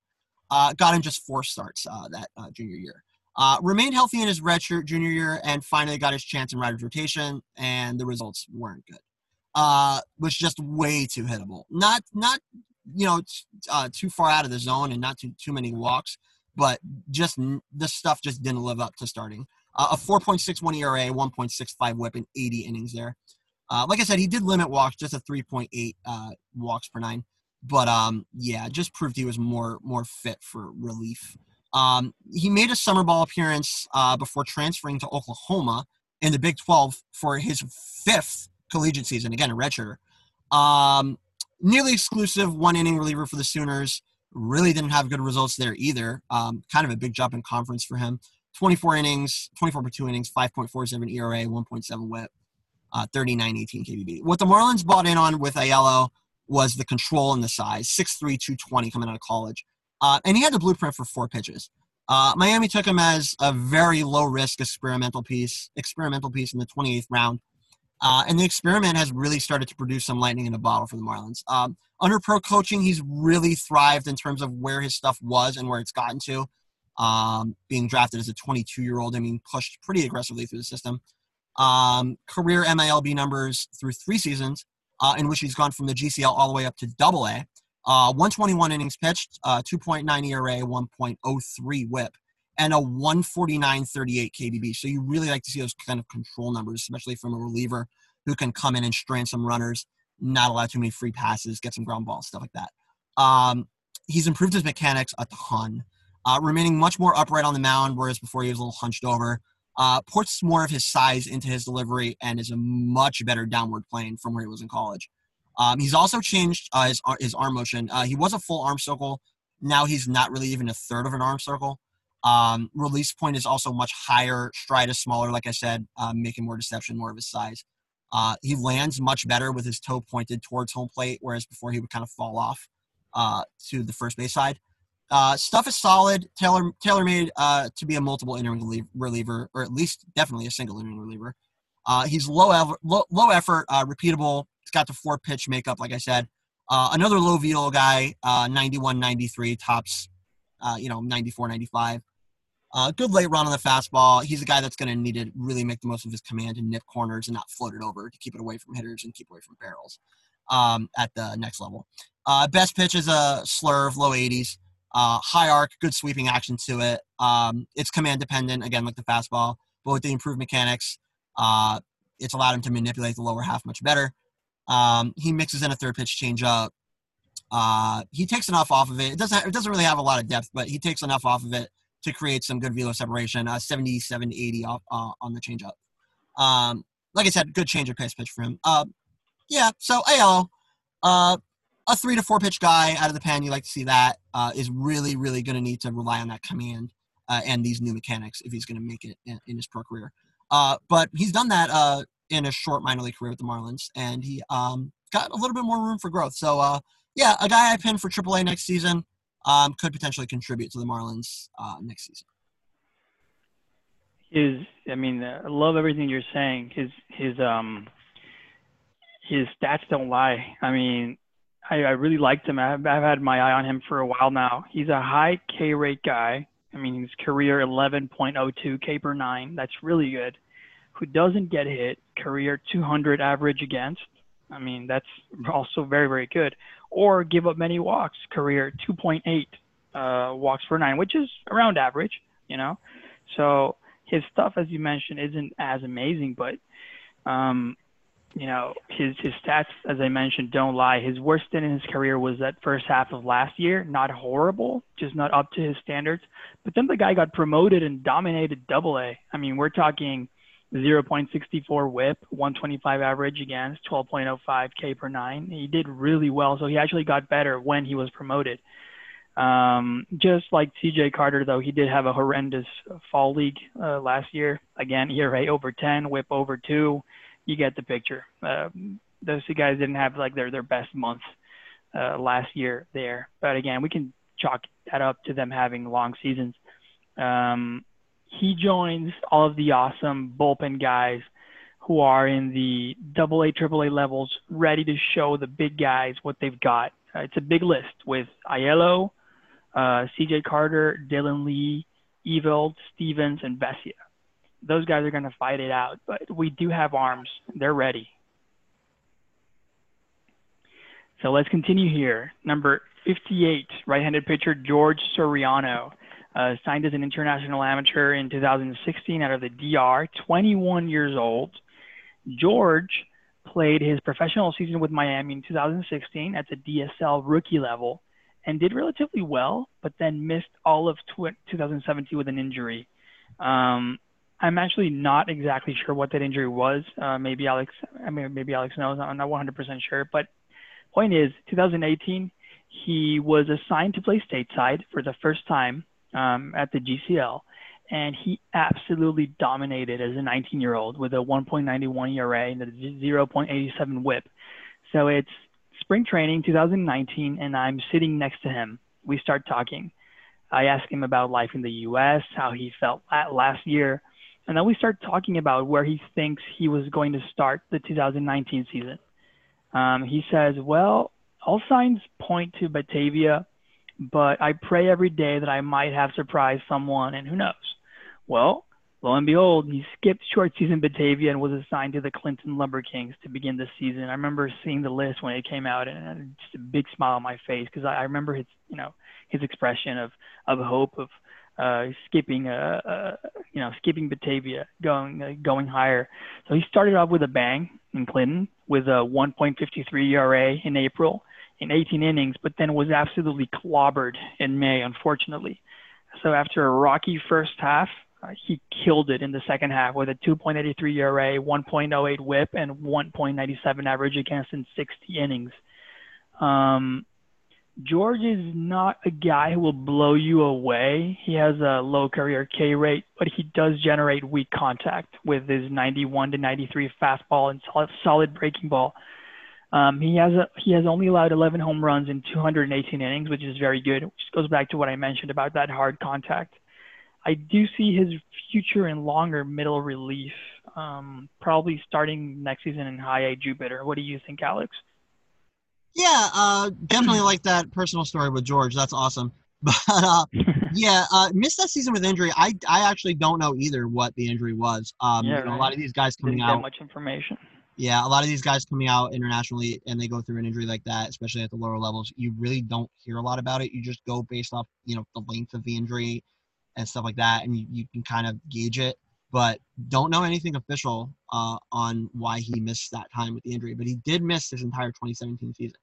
Uh, got him just four starts uh, that uh, junior year. Remained healthy in his redshirt junior year and finally got his chance in Riders rotation, and the results weren't good. Was just way too hittable. Not not you know too far out of the zone and not too too many walks, but just the stuff just didn't live up to starting. Uh, a 4.61 ERA, 1.65 WHIP in 80 innings there. Uh, like I said, he did limit walks, just a 3.8 uh, walks per nine. But um, yeah, just proved he was more more fit for relief. Um, he made a summer ball appearance uh, before transferring to Oklahoma in the Big 12 for his fifth collegiate season. Again, a redshirt. Um, nearly exclusive one inning reliever for the Sooners. Really didn't have good results there either. Um, kind of a big jump in conference for him. 24 innings, 24 per two innings, 5.47 ERA, 1.7 WHIP, uh, 39 18 KBB. What the Marlins bought in on with Aiello was the control and the size 6'3, 220 coming out of college. Uh, and he had the blueprint for four pitches. Uh, Miami took him as a very low risk experimental piece, experimental piece in the 28th round. Uh, and the experiment has really started to produce some lightning in a bottle for the Marlins. Um, under pro coaching, he's really thrived in terms of where his stuff was and where it's gotten to. Um, being drafted as a 22 year old, I mean, pushed pretty aggressively through the system. Um, career MILB numbers through three seasons, uh, in which he's gone from the GCL all the way up to Double A. Uh, 121 innings pitched, uh, 2.9 ERA, 1.03 WHIP, and a 149.38 KBB. So you really like to see those kind of control numbers, especially from a reliever who can come in and strand some runners, not allow too many free passes, get some ground balls, stuff like that. Um, he's improved his mechanics a ton, uh, remaining much more upright on the mound, whereas before he was a little hunched over. Uh, puts more of his size into his delivery and is a much better downward plane from where he was in college. Um, he's also changed uh, his his arm motion. Uh, he was a full arm circle. Now he's not really even a third of an arm circle. Um, release point is also much higher. Stride is smaller, like I said, uh, making more deception, more of his size. Uh, he lands much better with his toe pointed towards home plate, whereas before he would kind of fall off uh, to the first base side. Uh, stuff is solid, tailor tailor made uh, to be a multiple inning reliever, or at least definitely a single inning reliever. Uh, he's low, ev- low, low effort, uh, repeatable. He's got the four pitch makeup, like I said. Another low velo guy, uh, 91, 93, tops, you know, 94, 95. Uh, good late run on the fastball. He's a guy that's going to need to really make the most of his command and nip corners and not float it over to keep it away from hitters and keep away from barrels um, at the next level. Uh, best pitch is a slurve, low 80s. Uh, high arc, good sweeping action to it. Um, it's command dependent, again, like the fastball, but with the improved mechanics, uh, it's allowed him to manipulate the lower half much better. Um, he mixes in a third pitch changeup. Uh, he takes enough off of it. It doesn't, it doesn't really have a lot of depth, but he takes enough off of it to create some good velo separation. Uh, 77 80 off, uh, on the changeup. Um, like I said, good change of pace pitch for him. Uh, yeah, so AL, uh, a three to four pitch guy out of the pen, you like to see that, uh, is really, really going to need to rely on that command uh, and these new mechanics if he's going to make it in, in, his pro career. Uh, but he's done that uh, in a short minor league career with the Marlins, and he um, got a little bit more room for growth. So, uh, yeah, a guy I pin for AAA next season um, could potentially contribute to the Marlins uh, next season. His, I mean, I love everything you're saying. His, his, um, his stats don't lie. I mean, I, I really liked him. I've, I've had my eye on him for a while now. He's a high K rate guy. I mean, his career 11.02 K per nine. That's really good. Who doesn't get hit? Career 200 average against. I mean, that's also very, very good. Or give up many walks. Career 2.8 uh, walks per nine, which is around average, you know. So his stuff, as you mentioned, isn't as amazing, but um, you know, his his stats, as I mentioned, don't lie. His worst in his career was that first half of last year. Not horrible, just not up to his standards. But then the guy got promoted and dominated Double A. I mean, we're talking 0.64 WHIP, 125 average against, 12.05 K per nine. He did really well, so he actually got better when he was promoted. Um, just like CJ Carter, though, he did have a horrendous fall league uh, last year. Again, ERA over 10, WHIP over two you get the picture. Uh, those two guys didn't have like their their best month uh, last year there, but again, we can chalk that up to them having long seasons. Um, he joins all of the awesome bullpen guys who are in the double A, triple A levels, ready to show the big guys what they've got. Uh, it's a big list with Aiello, uh, CJ Carter, Dylan Lee, Eveld, Stevens, and Vesia those guys are going to fight it out. But we do have arms; they're ready. So let's continue here. Number 58, right-handed pitcher George Soriano, uh, signed as an international amateur in 2016 out of the DR. 21 years old. George played his professional season with Miami in 2016 at the DSL rookie level and did relatively well, but then missed all of 2017 with an injury. Um, I'm actually not exactly sure what that injury was. Uh, maybe Alex, I mean, maybe Alex knows. I'm not 100% sure. But point is, 2018, he was assigned to play stateside for the first time um, at the GCL, and he absolutely dominated as a 19-year-old with a 1.91 ERA and a 0.87 WHIP. So it's spring training 2019, and I'm sitting next to him. We start talking. I ask him about life in the U.S., how he felt last year and then we start talking about where he thinks he was going to start the 2019 season. Um, he says, Well, all signs point to Batavia, but I pray every day that I might have surprised someone, and who knows? Well, lo and behold, he skipped short season Batavia and was assigned to the Clinton Lumber Kings to begin the season. I remember seeing the list when it came out, and just a big smile on my face because I, I remember his, you know, his expression of of hope of uh, skipping, uh, uh, you know, skipping Batavia, going uh, going higher. So he started off with a bang in Clinton with a 1.53 ERA in April in 18 innings, but then was absolutely clobbered in May, unfortunately. So after a rocky first half, uh, he killed it in the second half with a 2.83 ERA, 1.08 WHIP, and 1.97 average against in 60 innings. Um, George is not a guy who will blow you away. He has a low career K rate, but he does generate weak contact with his 91 to 93 fastball and solid, solid breaking ball. Um, he has a, he has only allowed 11 home runs in 218 innings, which is very good. Which goes back to what I mentioned about that hard contact. I do see his future in longer middle relief, um, probably starting next season in high A Jupiter. What do you think, Alex? Yeah, uh, definitely like that personal story with George. That's awesome. But uh, yeah, uh, missed that season with injury. I, I actually don't know either what the injury was. Um, yeah, you know, right. a lot of these guys coming Didn't out. much information. Yeah, a lot of these guys coming out internationally and they go through an injury like that, especially at the lower levels. You really don't hear a lot about it. You just go based off, you know, the length of the injury and stuff like that, and you, you can kind of gauge it. But don't know anything official uh, on why he missed that time with the injury. But he did miss his entire 2017 season.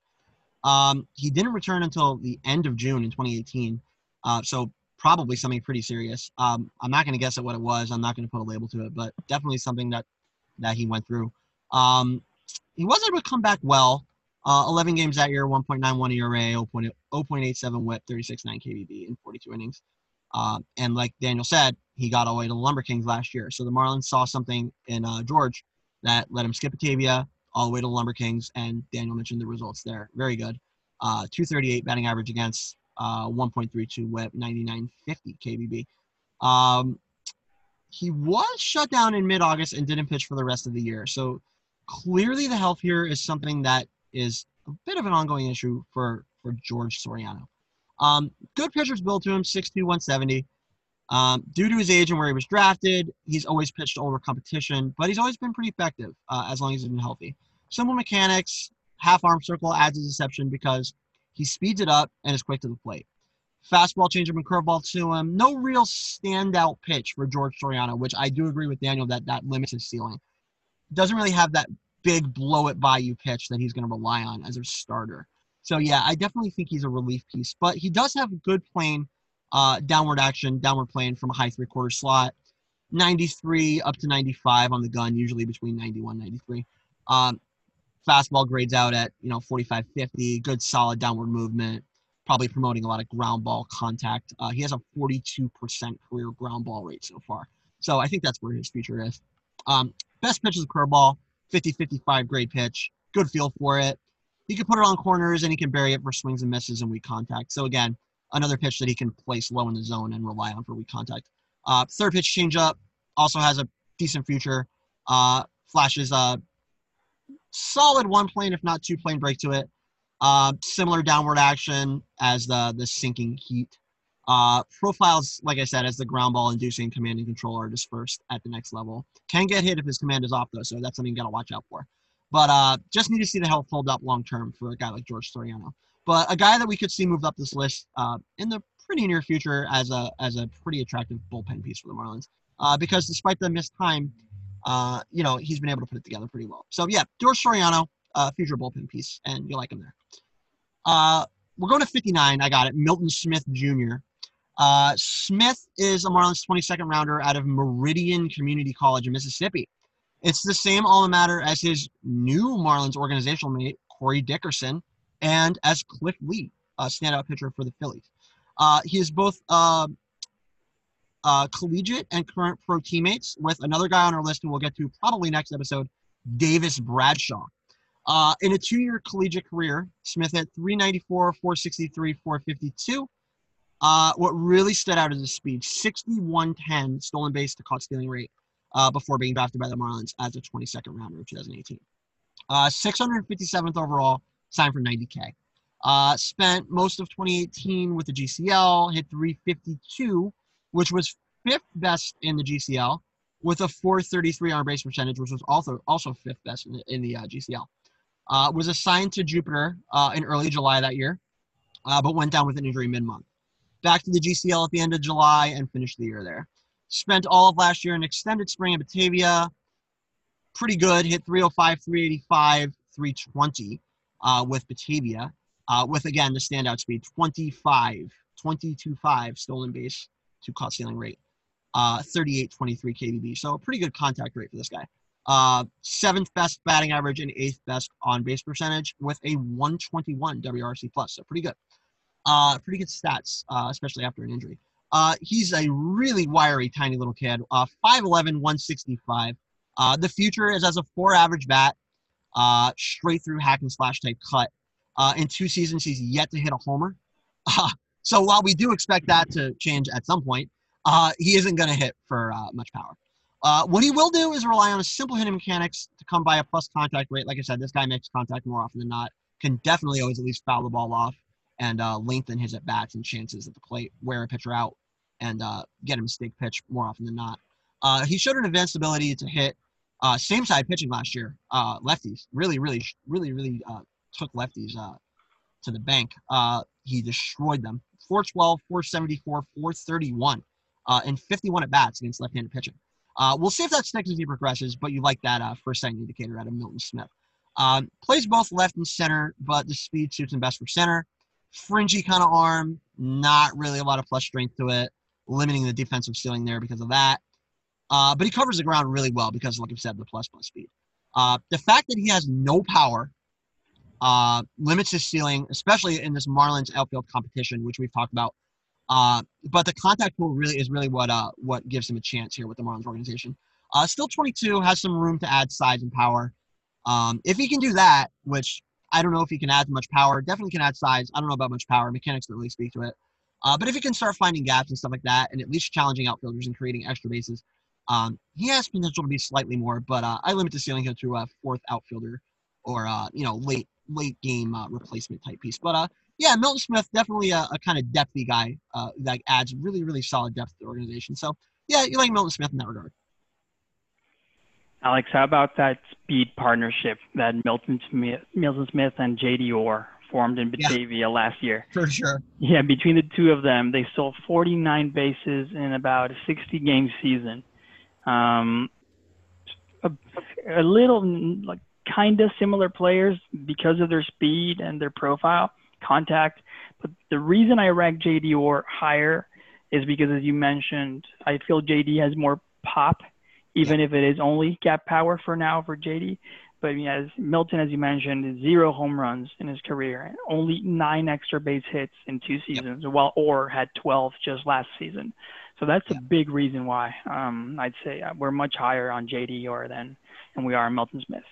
Um, he didn't return until the end of June in 2018. Uh, so probably something pretty serious. Um, I'm not going to guess at what it was. I'm not going to put a label to it, but definitely something that that he went through. Um, he was able to come back well. Uh, 11 games that year, 1.91 ERA, 0.0- 0.87 WHIP, 36.9 KBB in 42 innings. Uh, and like Daniel said, he got all the way to the Lumber Kings last year. So the Marlins saw something in uh, George that let him skip Batavia all the way to the Lumber Kings, and Daniel mentioned the results there. Very good. Uh, 238 batting average against, uh, 1.32 WHIP, 99.50 KBB. Um, he was shut down in mid-August and didn't pitch for the rest of the year. So clearly, the health here is something that is a bit of an ongoing issue for for George Soriano. Um, good pitchers built to him, 6'2", 170. Um, due to his age and where he was drafted, he's always pitched over competition, but he's always been pretty effective uh, as long as he's been healthy. Simple mechanics, half arm circle adds a deception because he speeds it up and is quick to the plate. Fastball, changeup, and curveball to him. No real standout pitch for George Soriano, which I do agree with Daniel that that limits his ceiling. Doesn't really have that big blow it by you pitch that he's going to rely on as a starter. So yeah, I definitely think he's a relief piece, but he does have good plane, uh, downward action, downward plane from a high three quarter slot, 93 up to 95 on the gun, usually between 91 93. Um, fastball grades out at you know 45 50 good solid downward movement probably promoting a lot of ground ball contact uh, he has a 42% career ground ball rate so far so i think that's where his future is um, best pitch is a curveball 50 55 grade pitch good feel for it he can put it on corners and he can bury it for swings and misses and weak contact so again another pitch that he can place low in the zone and rely on for weak contact uh, third pitch changeup also has a decent future uh, flashes uh, solid one plane, if not two plane break to it. Uh, similar downward action as the the sinking heat. Uh, profiles, like I said, as the ground ball inducing command and control are dispersed at the next level. Can get hit if his command is off though, so that's something you gotta watch out for. But uh, just need to see the health hold up long term for a guy like George Soriano. But a guy that we could see moved up this list uh, in the pretty near future as a as a pretty attractive bullpen piece for the Marlins. Uh, because despite the missed time, uh, you know, he's been able to put it together pretty well. So yeah, George Soriano, uh, future bullpen piece, and you like him there. Uh, we're going to 59. I got it. Milton Smith Jr. Uh, Smith is a Marlins 22nd rounder out of Meridian Community College in Mississippi. It's the same alma mater as his new Marlins organizational mate, Corey Dickerson, and as Cliff Lee, a standout pitcher for the Phillies. Uh, he is both uh, uh, collegiate and current pro teammates with another guy on our list who we'll get to probably next episode, Davis Bradshaw. Uh, in a two-year collegiate career, Smith had 394, 463, 452. Uh, what really stood out is his speed, 61-10 stolen base to caught stealing rate uh, before being drafted by the Marlins as a 22nd rounder in 2018. Uh, 657th overall, signed for 90K. Uh, spent most of 2018 with the GCL, hit 352 which was fifth best in the GCL, with a 433 on base percentage, which was also also fifth best in the, in the uh, GCL. Uh, was assigned to Jupiter uh, in early July that year, uh, but went down with an injury mid-month. Back to the GCL at the end of July and finished the year there. Spent all of last year in extended spring in Batavia. Pretty good. Hit 305, 385, 320 uh, with Batavia. Uh, with again the standout speed 25, 22.5 stolen base to caught stealing rate, uh, 38, 23 KBB. So a pretty good contact rate for this guy. Uh, seventh best batting average and eighth best on base percentage with a 121 WRC plus. So pretty good. Uh, pretty good stats, uh, especially after an injury. Uh, he's a really wiry, tiny little kid. Uh, 5'11", 165. Uh, the future is as a four average bat, uh, straight through hack and slash type cut. Uh, in two seasons, he's yet to hit a homer. Uh, so while we do expect that to change at some point, uh, he isn't going to hit for uh, much power. Uh, what he will do is rely on a simple hitting mechanics to come by a plus contact rate. Like I said, this guy makes contact more often than not. Can definitely always at least foul the ball off and uh, lengthen his at bats and chances at the plate, wear a pitcher out, and uh, get a mistake pitch more often than not. Uh, he showed an advanced ability to hit uh, same side pitching last year, uh, lefties. Really, really, really, really uh, took lefties to the bank. He destroyed them. 412, 474, 431, uh, and 51 at bats against left handed pitching. We'll see if that sticks as he progresses, but you like that first sign indicator out of Milton Smith. Um, plays both left and center, but the speed suits him best for center. Fringy kind of arm, not really a lot of flush strength to it, limiting the defensive ceiling there because of that. Uh, but he covers the ground really well because, like I said, the plus plus speed. Uh, the fact that he has no power uh, limits his ceiling, especially in this Marlins outfield competition, which we've talked about. Uh, but the contact pool really is really what uh, what gives him a chance here with the Marlins organization. Uh, still 22, has some room to add size and power. Um, if he can do that, which I don't know if he can add much power, definitely can add size. I don't know about much power. Mechanics don't really speak to it. Uh, but if he can start finding gaps and stuff like that, and at least challenging outfielders and creating extra bases, um, he has potential to be slightly more. But uh, I limit the ceiling here to a fourth outfielder or uh, you know late late game uh, replacement type piece. But uh, yeah, Milton Smith definitely a, a kind of depthy guy uh, that adds really really solid depth to the organization. So yeah, you like Milton Smith in that regard. Alex, how about that speed partnership that Milton Smith, Milton Smith and JD Orr formed in Batavia yeah, last year? For sure. Yeah, between the two of them, they stole 49 bases in about a 60 game season. Um, a, a little like kind of similar players because of their speed and their profile, contact. But the reason I rank JD Orr higher is because, as you mentioned, I feel JD has more pop, even if it is only gap power for now for JD. But as Milton, as you mentioned, zero home runs in his career, and only nine extra base hits in two seasons, yep. while Orr had 12 just last season. So that's a big reason why um, I'd say uh, we're much higher on JD Orr than and we are Milton Smith.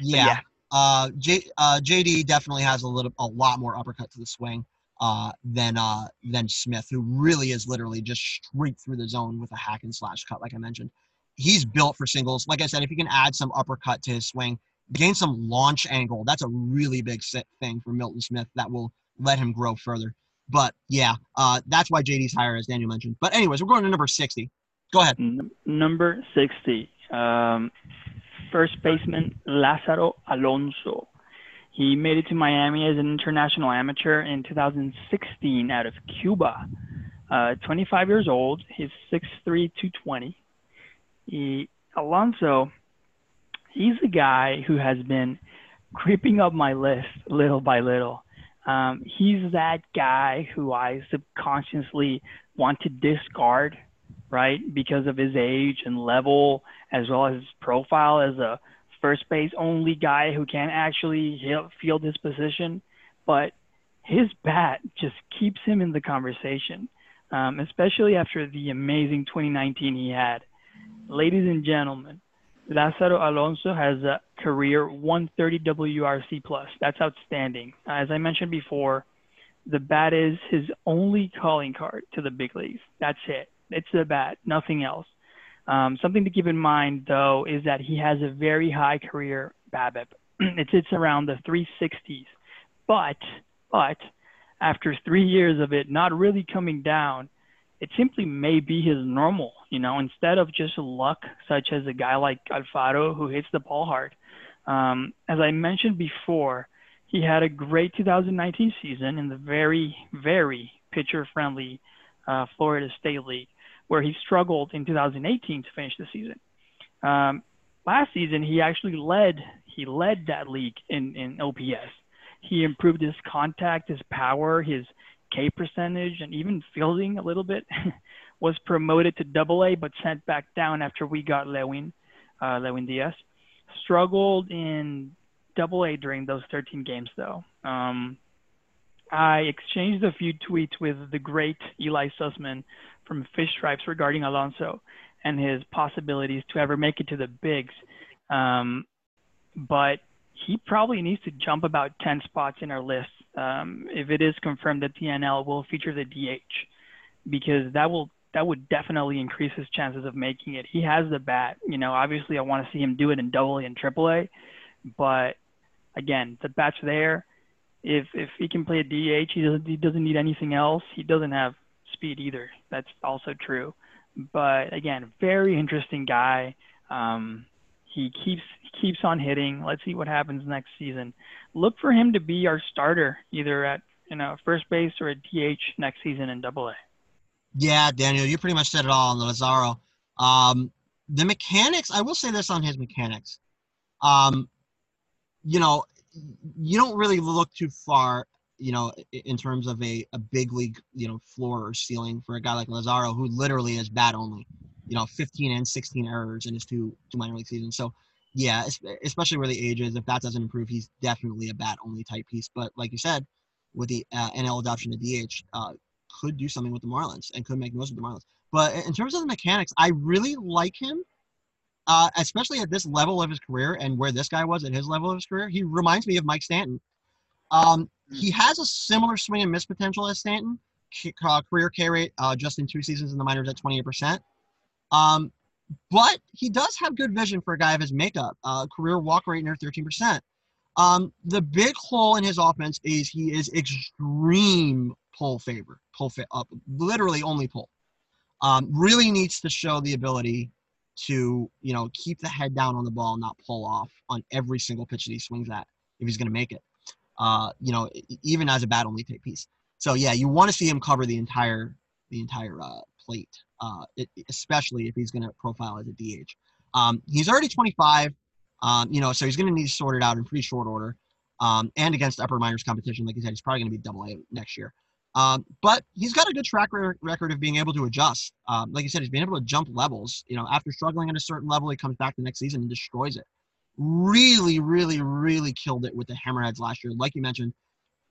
Yeah. yeah. Uh, J, uh, JD definitely has a little, a lot more uppercut to the swing uh, than uh, than Smith, who really is literally just straight through the zone with a hack and slash cut, like I mentioned. He's built for singles. Like I said, if you can add some uppercut to his swing, gain some launch angle, that's a really big thing for Milton Smith that will let him grow further. But yeah, uh, that's why JD's higher, as Daniel mentioned. But anyways, we're going to number 60. Go ahead. Number 60. Um, first baseman Lázaro Alonso. He made it to Miami as an international amateur in 2016 out of Cuba. Uh, 25 years old. He's 6'3", 220. He, Alonso, he's a guy who has been creeping up my list little by little. Um, he's that guy who I subconsciously want to discard right? Because of his age and level, as well as his profile as a first base only guy who can actually field his position. But his bat just keeps him in the conversation, um, especially after the amazing 2019 he had. Ladies and gentlemen, Lázaro Alonso has a career 130 WRC plus. That's outstanding. As I mentioned before, the bat is his only calling card to the big leagues. That's it. It's the bat, nothing else. Um, something to keep in mind, though, is that he has a very high career BABIP. it sits around the 360s. But, but, after three years of it not really coming down, it simply may be his normal, you know, instead of just luck, such as a guy like Alfaro who hits the ball hard. Um, as I mentioned before, he had a great 2019 season in the very, very pitcher friendly uh, Florida State League, where he struggled in 2018 to finish the season. Um, last season, he actually led he led that league in, in OPS. He improved his contact, his power, his K percentage, and even fielding a little bit. was promoted to Double A, but sent back down after we got Lewin, uh, Lewin Diaz. Struggled in Double A during those 13 games, though. Um, I exchanged a few tweets with the great Eli Sussman from Fish Stripes regarding Alonso and his possibilities to ever make it to the bigs. Um, but he probably needs to jump about 10 spots in our list um, if it is confirmed that the NL will feature the DH, because that will that would definitely increase his chances of making it. He has the bat. You know, obviously I want to see him do it in Double A and Triple A, but again, the bat's there if if he can play a DH, he doesn't he doesn't need anything else. He doesn't have speed either. That's also true. But again, very interesting guy. Um, he keeps he keeps on hitting. Let's see what happens next season. Look for him to be our starter, either at you know first base or at DH next season in Double A. Yeah, Daniel, you pretty much said it all on the Lazaro. Um, the mechanics. I will say this on his mechanics. Um, you know, you don't really look too far, you know, in terms of a, a big league, you know, floor or ceiling for a guy like Lazaro, who literally is bad only, you know, 15 and 16 errors in his two two minor league seasons. So, yeah, especially where the age is, if that doesn't improve, he's definitely a bat only type piece. But like you said, with the uh, NL adoption of DH, uh, could do something with the Marlins and could make most of the Marlins. But in terms of the mechanics, I really like him uh, especially at this level of his career and where this guy was at his level of his career, he reminds me of Mike Stanton. Um, hmm. he has a similar swing and miss potential as Stanton. Uh, career K rate uh, just in two seasons in the minors at 28%. Um, but he does have good vision for a guy of his makeup. Uh, career walk rate near 13%. Um, the big hole in his offense is he is extreme pull favor, pull fa- up, literally only pull. Um, really needs to show the ability to you know keep the head down on the ball, not pull off on every single pitch that he swings at if he's going to make it. Uh, you know, even as a bat only take piece. So yeah, you want to see him cover the entire the entire uh, plate, uh, it, especially if he's going to profile as a DH. Um, he's already 25, um, you know, so he's going to need to sort it out in pretty short order. Um, and against upper minors competition, like you said, he's probably going to be double A next year. Um, but he's got a good track record of being able to adjust. Um, like you said, he's been able to jump levels. You know, after struggling at a certain level, he comes back the next season and destroys it. Really, really, really killed it with the Hammerheads last year. Like you mentioned,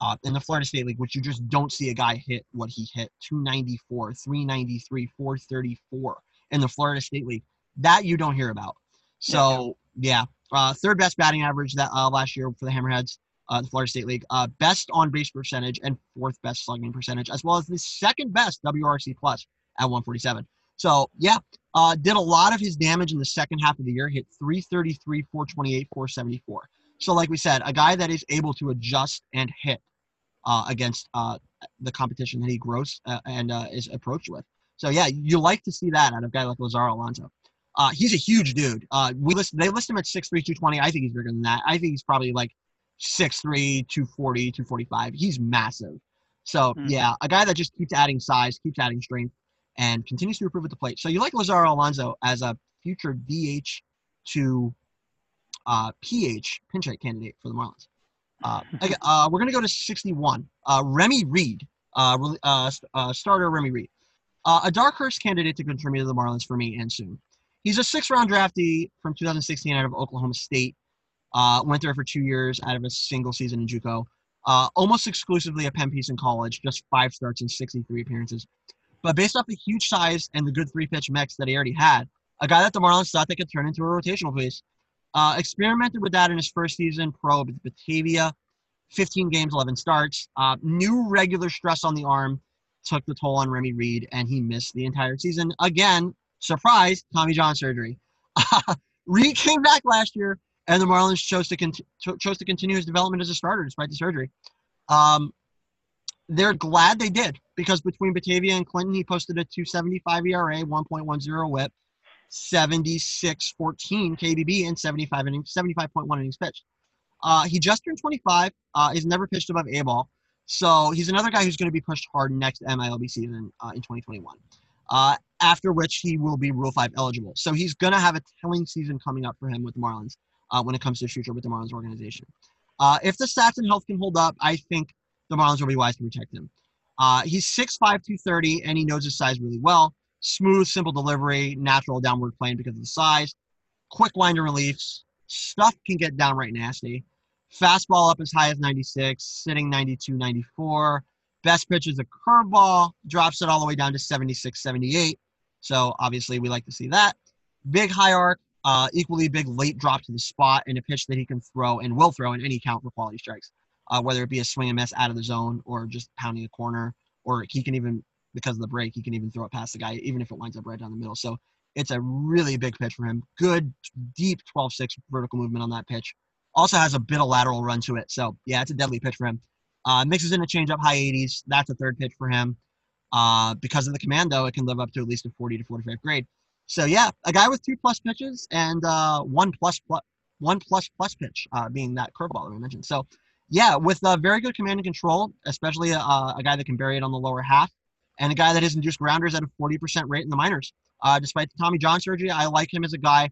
uh, in the Florida State League, which you just don't see a guy hit what he hit 294, 393, 434 in the Florida State League. That you don't hear about. So, yeah, uh, third best batting average that uh, last year for the Hammerheads uh, the Florida State League, uh, best on base percentage and fourth best slugging percentage, as well as the second best WRC plus at 147. So yeah, uh, did a lot of his damage in the second half of the year. Hit 333, 428, 474. So like we said, a guy that is able to adjust and hit uh, against uh, the competition that he grows uh, and uh, is approached with. So yeah, you like to see that out of a guy like Lazaro Alonso. Uh, he's a huge dude. Uh, we list they list him at 6'3", 220. I think he's bigger than that. I think he's probably like 6'3", 240, 245. He's massive. So mm-hmm. yeah, a guy that just keeps adding size, keeps adding strength, and continues to improve at the plate. So you like Lazaro Alonso as a future DH to uh, PH pinch hit candidate for the Marlins. Uh, okay, uh, we're gonna go to 61. Uh, Remy Reed, uh, uh, uh, starter Remy Reed, uh, a dark horse candidate to contribute to the Marlins for me and soon. He's a six-round draftee from 2016 out of Oklahoma State. Uh, went there for two years out of a single season in JUCO. Uh, almost exclusively a pen piece in college, just five starts and 63 appearances. But based off the huge size and the good three pitch mix that he already had, a guy that the Marlins thought they could turn into a rotational piece. Uh, experimented with that in his first season pro Batavia, 15 games, 11 starts. Uh, new regular stress on the arm took the toll on Remy Reed, and he missed the entire season. Again, surprise, Tommy John surgery. Reed came back last year, and the Marlins chose to con- chose to continue his development as a starter despite the surgery. Um, they're glad they did because between Batavia and Clinton, he posted a 275 ERA, 1.10 WHIP, 76 14 KBB, and 75 innings, 75.1 innings pitched. Uh, he just turned 25. Uh, he's never pitched above A ball. So he's another guy who's going to be pushed hard next MILB season uh, in 2021. Uh, after which he will be Rule 5 eligible. So he's going to have a telling season coming up for him with the Marlins uh, when it comes to his future with the Marlins organization. Uh, if the stats and health can hold up, I think the Marlins will be wise to protect him. Uh, he's 6'5", 230, and he knows his size really well. Smooth, simple delivery, natural downward plane because of the size. Quick line reliefs. Stuff can get downright nasty. Fastball up as high as 96, sitting 92, 94. Best pitch is a curveball, drops it all the way down to 76, 78. So obviously we like to see that. Big high arc, uh, equally big late drop to the spot, and a pitch that he can throw and will throw in any count for quality strikes, uh, whether it be a swing and miss out of the zone or just pounding a corner, or he can even, because of the break, he can even throw it past the guy, even if it winds up right down the middle. So it's a really big pitch for him. Good, deep 12 6 vertical movement on that pitch. Also has a bit of lateral run to it. So yeah, it's a deadly pitch for him. Uh, mixes in a changeup high 80s. That's a third pitch for him. Uh, because of the command, though, it can live up to at least a 40 to 45 grade. So yeah, a guy with two plus pitches and uh, one plus plus one plus plus pitch uh, being that curveball that we mentioned. So yeah, with a very good command and control, especially a, a, guy that can bury it on the lower half, and a guy that has induced grounders at a 40% rate in the minors. Uh, despite the Tommy John surgery, I like him as a guy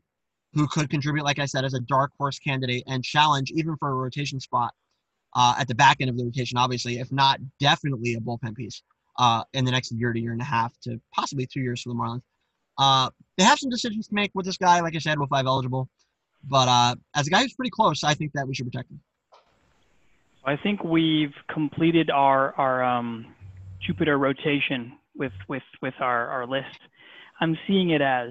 who could contribute, like I said, as a dark horse candidate and challenge even for a rotation spot uh, at the back end of the rotation, obviously, if not definitely a bullpen piece uh, in the next year to year and a half to possibly two years for the Marlins. Uh, they have some decisions to make with this guy, like I said, with five eligible. But uh, as a guy who's pretty close, I think that we should protect him. I think we've completed our our um, Jupiter rotation with with with our our list. I'm seeing it as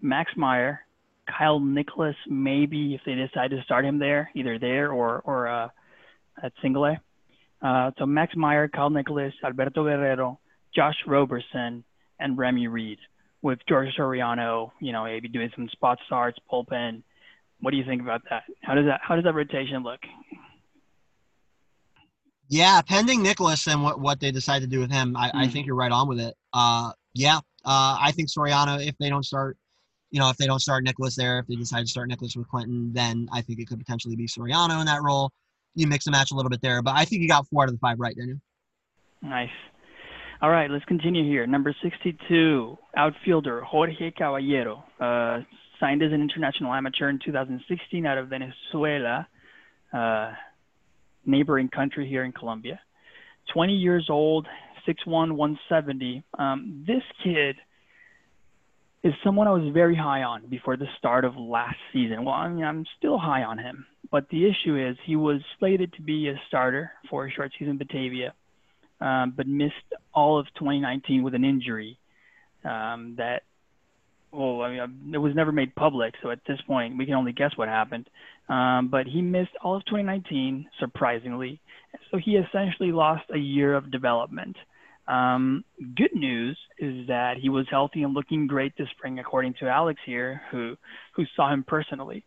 Max Meyer, Kyle Nicolas, maybe if they decide to start him there, either there or or uh, at single A. Uh, so Max Meyer, Kyle Nicolas, Alberto Guerrero, Josh Roberson, and Remy Reed with George Soriano, you know, maybe doing some spot starts, bullpen. What do you think about that? How does that how does that rotation look? Yeah, pending Nicolas and what, what they decide to do with him, I, mm. I hmm. think you're right on with it. Uh, yeah, uh, I think Soriano, if they don't start, you know, if they don't start Nicolas there, if they decide to start Nicolas with Clinton, then I think it could potentially be Soriano in that role. You mix and match a little bit there, but I think you got four out of the five right, Daniel. Nice. All right, let's continue here. Number 62, outfielder Jorge Caballero, uh, signed as an international amateur in 2016 out of Venezuela. Uh, neighboring country here in Colombia. 20 years old, 6'1", 170. Um, this kid is someone I was very high on before the start of last season. Well, I mean, I'm still high on him, but the issue is he was slated to be a starter for a short season Batavia, um, but missed all of 2019 with an injury um, that well, I mean, it was never made public, so at this point, we can only guess what happened. Um, but he missed all of 2019, surprisingly. So he essentially lost a year of development. Um, good news is that he was healthy and looking great this spring, according to Alex here, who who saw him personally.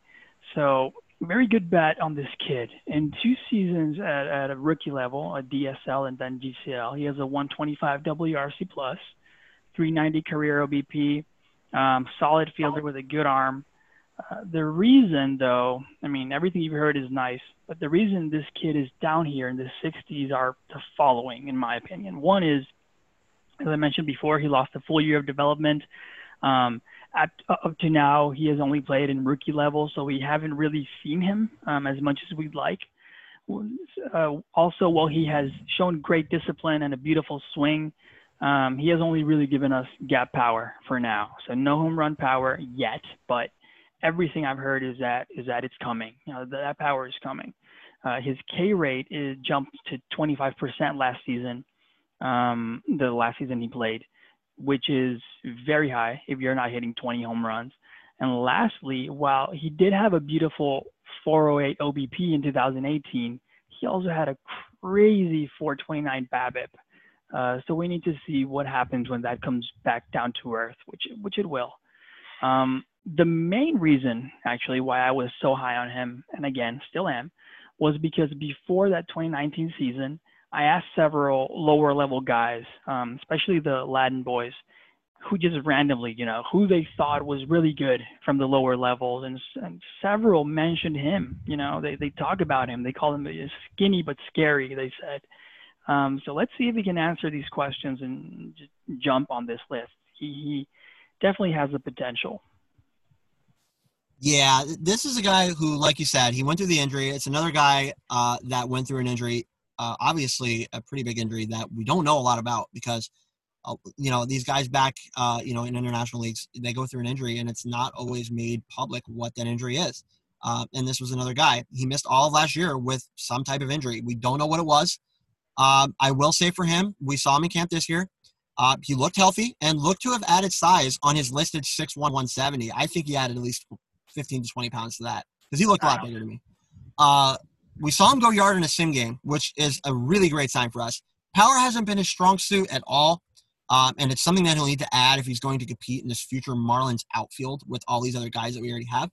So very good bet on this kid. In two seasons at, at a rookie level, a DSL and then GCL, he has a 125 WRC plus, 390 career OBP, um, solid fielder with a good arm. Uh, the reason, though, I mean, everything you've heard is nice, but the reason this kid is down here in the 60s are the following, in my opinion. One is, as I mentioned before, he lost a full year of development. Um, at, up to now, he has only played in rookie level, so we haven't really seen him um, as much as we'd like. Uh, also, while he has shown great discipline and a beautiful swing, um, he has only really given us gap power for now. So no home run power yet, but everything I've heard is that is that it's coming. You know, that power is coming. Uh, his K rate is jumped to 25% last season, um, the last season he played, which is very high if you're not hitting 20 home runs. And lastly, while he did have a beautiful 408 OBP in 2018, he also had a crazy 429 BABIP. Uh, so we need to see what happens when that comes back down to earth, which which it will. Um, the main reason, actually, why I was so high on him, and again still am, was because before that 2019 season, I asked several lower level guys, um, especially the Latin boys, who just randomly, you know, who they thought was really good from the lower levels, and, and several mentioned him. You know, they they talk about him. They call him skinny but scary. They said. Um, so let's see if he can answer these questions and jump on this list. He, he definitely has the potential. Yeah, this is a guy who, like you said, he went through the injury. It's another guy uh, that went through an injury, uh, obviously a pretty big injury that we don't know a lot about because, uh, you know, these guys back, uh, you know, in international leagues, they go through an injury and it's not always made public what that injury is. Uh, and this was another guy. He missed all of last year with some type of injury. We don't know what it was. Um, I will say for him, we saw him in camp this year. Uh, he looked healthy and looked to have added size on his listed 6'1", 170. I think he added at least 15 to 20 pounds to that because he looked a lot bigger to me. Uh, we saw him go yard in a sim game, which is a really great sign for us. Power hasn't been his strong suit at all, um, and it's something that he'll need to add if he's going to compete in this future Marlins outfield with all these other guys that we already have.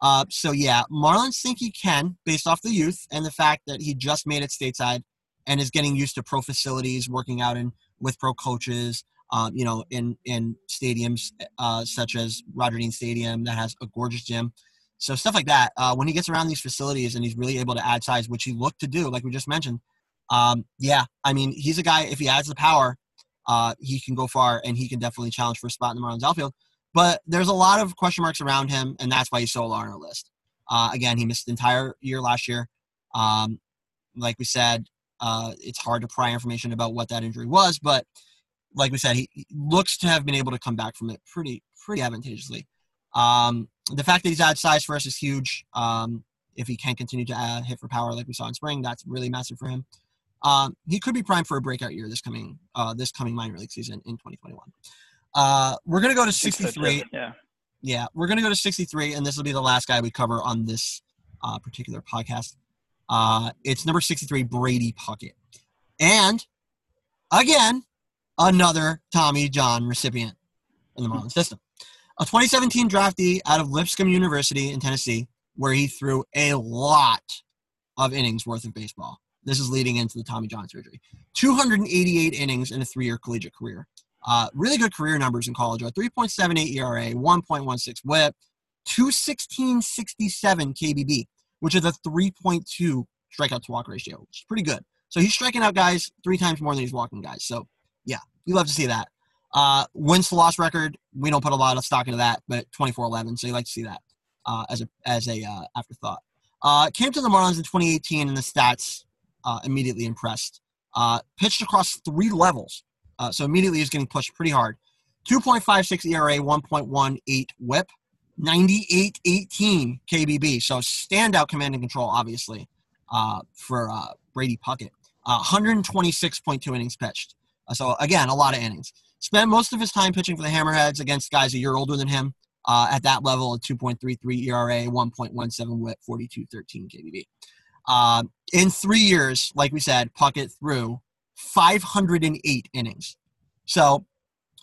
Uh, so yeah, Marlins think he can based off the youth and the fact that he just made it stateside and is getting used to pro facilities, working out in with pro coaches. Um, you know, in in stadiums uh, such as Roger Dean Stadium that has a gorgeous gym. So stuff like that. Uh, when he gets around these facilities and he's really able to add size, which he looked to do, like we just mentioned. Um, yeah, I mean, he's a guy. If he adds the power, uh, he can go far, and he can definitely challenge for a spot in the Marlins outfield. But there's a lot of question marks around him, and that's why he's so low on our list. Uh, again, he missed the entire year last year. Um, like we said, uh, it's hard to pry information about what that injury was, but like we said, he, looks to have been able to come back from it pretty pretty advantageously. Um, the fact that he's added size for us is huge. Um, if he can't continue to add, hit for power like we saw in spring, that's really massive for him. Um, he could be primed for a breakout year this coming uh, this coming minor league season in 2021. Uh, we're gonna go to 63. Yeah. Yeah, we're gonna go to 63, and this will be the last guy we cover on this uh, particular podcast. Uh, it's number 63, Brady Puckett. And again, another Tommy John recipient in the Marlins system. A 2017 draftee out of Lipscomb University in Tennessee, where he threw a lot of innings worth of baseball. This is leading into the Tommy John surgery. 288 innings in a three year collegiate career. Uh, really good career numbers in college. A 3.78 ERA, 1.16 WHIP, 216.67 KBB which is a 3.2 strikeout to walk ratio, which is pretty good. So he's striking out guys three times more than he's walking guys. So you love to see that. Uh, wins to loss record, we don't put a lot of stock into that, but 24-11, so you like to see that uh, as a as a uh, afterthought. Uh, came to the Marlins in 2018, and the stats uh, immediately impressed. Uh, pitched across three levels, uh, so immediately he's getting pushed pretty hard. 2.56 ERA, 1.18 WHIP, 98-18 KBB. So standout command and control, obviously, uh, for uh, Brady Puckett. Uh, 126.2 innings pitched. So again, a lot of innings. Spent most of his time pitching for the Hammerheads against guys a year older than him. Uh, at that level, a 2.33 ERA, 1.17 WHIP, 42-13 KBB. Uh, in three years, like we said, Puckett threw 508 innings. So,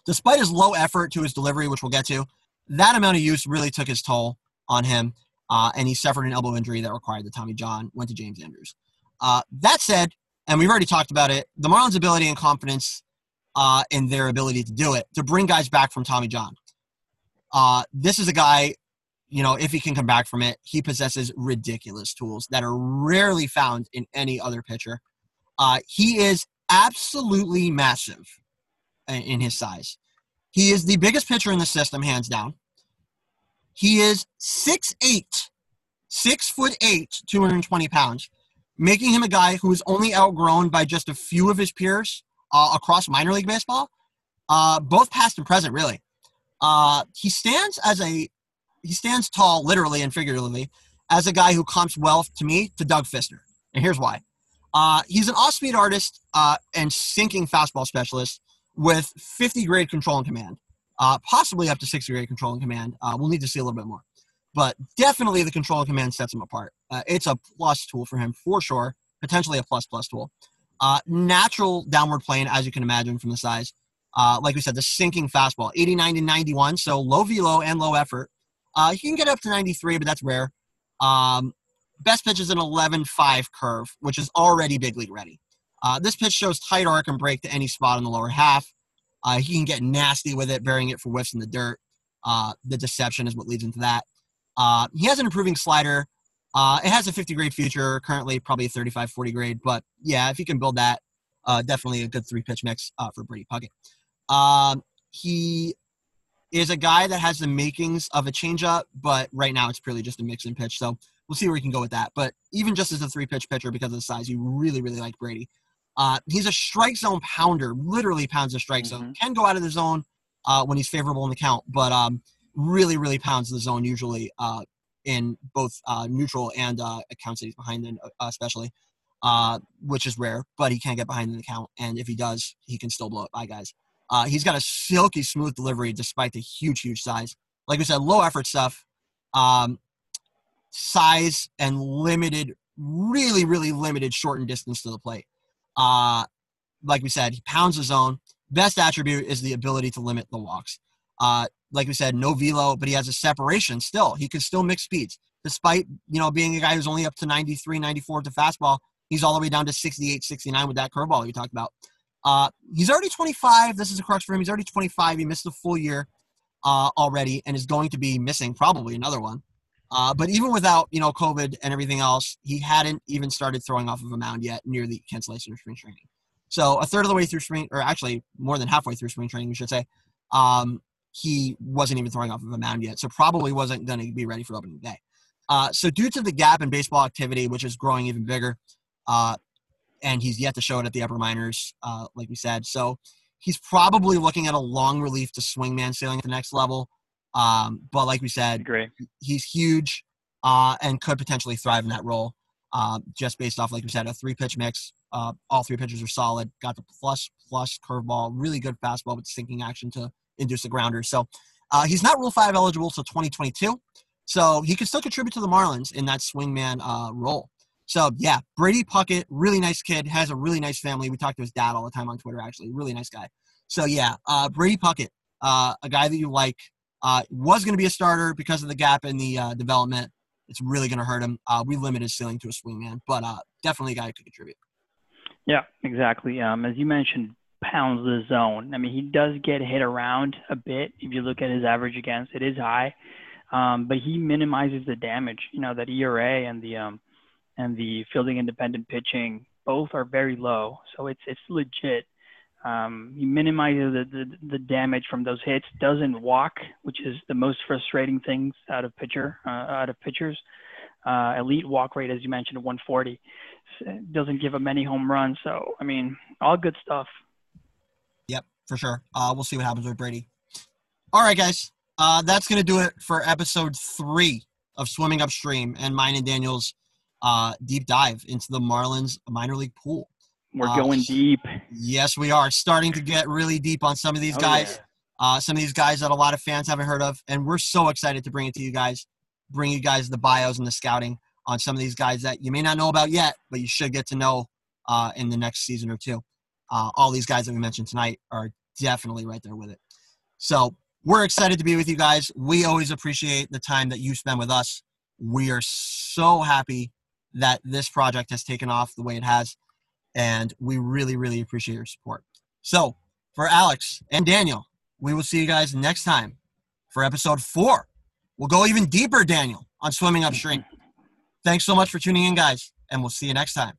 despite his low effort to his delivery, which we'll get to, that amount of use really took his toll on him, uh, and he suffered an elbow injury that required the Tommy John, went to James Andrews. Uh, that said, and we've already talked about it, the Marlins' ability and confidence uh, in their ability to do it, to bring guys back from Tommy John. Uh, this is a guy, you know, if he can come back from it, he possesses ridiculous tools that are rarely found in any other pitcher. Uh, he is absolutely massive in his size. He is the biggest pitcher in the system, hands down. He is 6'8, 6 foot 8, 220 pounds, making him a guy who is only outgrown by just a few of his peers uh, across minor league baseball, uh, both past and present, really. Uh, he stands as a he stands tall, literally and figuratively, as a guy who comps well to me to Doug Fister, and here's why. Uh, he's an off-speed artist uh, and sinking fastball specialist with 50 grade control and command, uh, possibly up to 60 grade control and command. We'll need to see a little bit more. But definitely the control and command sets him apart. Uh, it's a plus tool for him for sure, potentially a plus plus tool. Uh, natural downward plane, as you can imagine from the size. Uh, like we said, the sinking fastball, 89 to 91, so low velo and low effort. Uh, he can get up to 93, but that's rare. Um, best pitch is an 11-5 curve, which is already big league ready. Uh, this pitch shows tight arc and break to any spot in the lower half. Uh, he can get nasty with it, burying it for whiffs in the dirt. Uh, the deception is what leads into that. Uh, he has an improving slider. Uh, it has a 50 grade future, currently probably a 35 40 grade. But yeah, if you can build that, uh, definitely a good three pitch mix uh, for Brady Puckett. Um, he is a guy that has the makings of a changeup, but right now it's purely just a mix and pitch. So we'll see where he can go with that. But even just as a three pitch pitcher, because of the size, you really, really like Brady. Uh, he's a strike zone pounder, literally pounds the strike mm-hmm. zone. Can go out of the zone uh, when he's favorable in the count, but um, really, really pounds the zone usually uh, in both uh, neutral and uh, accounts that he's behind in, uh, especially, uh, which is rare. But he can't get behind in the count, and if he does, he can still blow it by guys. Uh, he's got a silky smooth delivery despite the huge, huge size. Like we said, low effort stuff, um, size and limited, really, really limited short and distance to the plate. Uh, like we said, he pounds the zone. Best attribute is the ability to limit the walks. Uh, like we said, no velo, but he has a separation still. He can still mix speeds. Despite, you know, being a guy who's only up to 93, 94 to fastball, he's all the way down to 68, 69 with that curveball you talked about. Uh, he's already 25. This is a crux for him. He's already 25. He missed a full year uh, already and is going to be missing probably another one. Uh, but even without, you know, COVID and everything else, he hadn't even started throwing off of a mound yet near the cancellation of spring training. So a third of the way through spring, or actually more than halfway through spring training, we should say, um, he wasn't even throwing off of a mound yet. So probably wasn't going to be ready for opening day. Uh, so due to the gap in baseball activity, which is growing even bigger, uh, and he's yet to show it at the upper minors, uh, like we said. So he's probably looking at a long relief to swingman sailing at the next level. Um, but like we said, Great. he's huge uh, and could potentially thrive in that role. Uh, just based off, like we said, a three pitch mix. Uh, all three pitches are solid. Got the plus plus curveball, really good fastball with sinking action to induce a grounder. So uh, he's not Rule Five eligible till 2022. So he can still contribute to the Marlins in that swingman uh, role. So yeah, Brady Puckett, really nice kid, has a really nice family. We talk to his dad all the time on Twitter, actually, really nice guy. So yeah, uh, Brady Puckett, uh, a guy that you like, uh, was going to be a starter because of the gap in the uh, development. It's really going to hurt him. Uh, we limit his ceiling to a swingman, but uh, definitely a guy who could contribute. Yeah, exactly. Um, as you mentioned, pounds the zone. I mean, he does get hit around a bit. If you look at his average against, it is high, um, but he minimizes the damage. You know that ERA and the um, and the fielding independent pitching both are very low, so it's it's legit. Um, he minimizes the, the, the, damage from those hits. Doesn't walk, which is the most frustrating things out of pitcher uh, out of pitchers. Uh, elite walk rate, as you mentioned, 140. Doesn't give him any home runs. So I mean, all good stuff. For sure. Uh, we'll see what happens with Brady. All right, guys. Uh, that's gonna do it for episode three of Swimming Upstream and mine and Daniel's uh, deep dive into the Marlins minor league pool. We're uh, going deep. Yes, we are starting to get really deep on some of these oh, guys. Yeah. Uh, some of these guys that a lot of fans haven't heard of, and we're so excited to bring it to you guys, bring you guys the bios and the scouting on some of these guys that you may not know about yet, but you should get to know uh, in the next season or two. Uh, all these guys that we mentioned tonight are definitely right there with it. So we're excited to be with you guys. We always appreciate the time that you spend with us. We are so happy that this project has taken off the way it has. And we really, really appreciate your support. So, for Alex and Daniel, we will see you guys next time for episode four. We'll go even deeper, Daniel, on swimming upstream. Thanks so much for tuning in, guys, and we'll see you next time.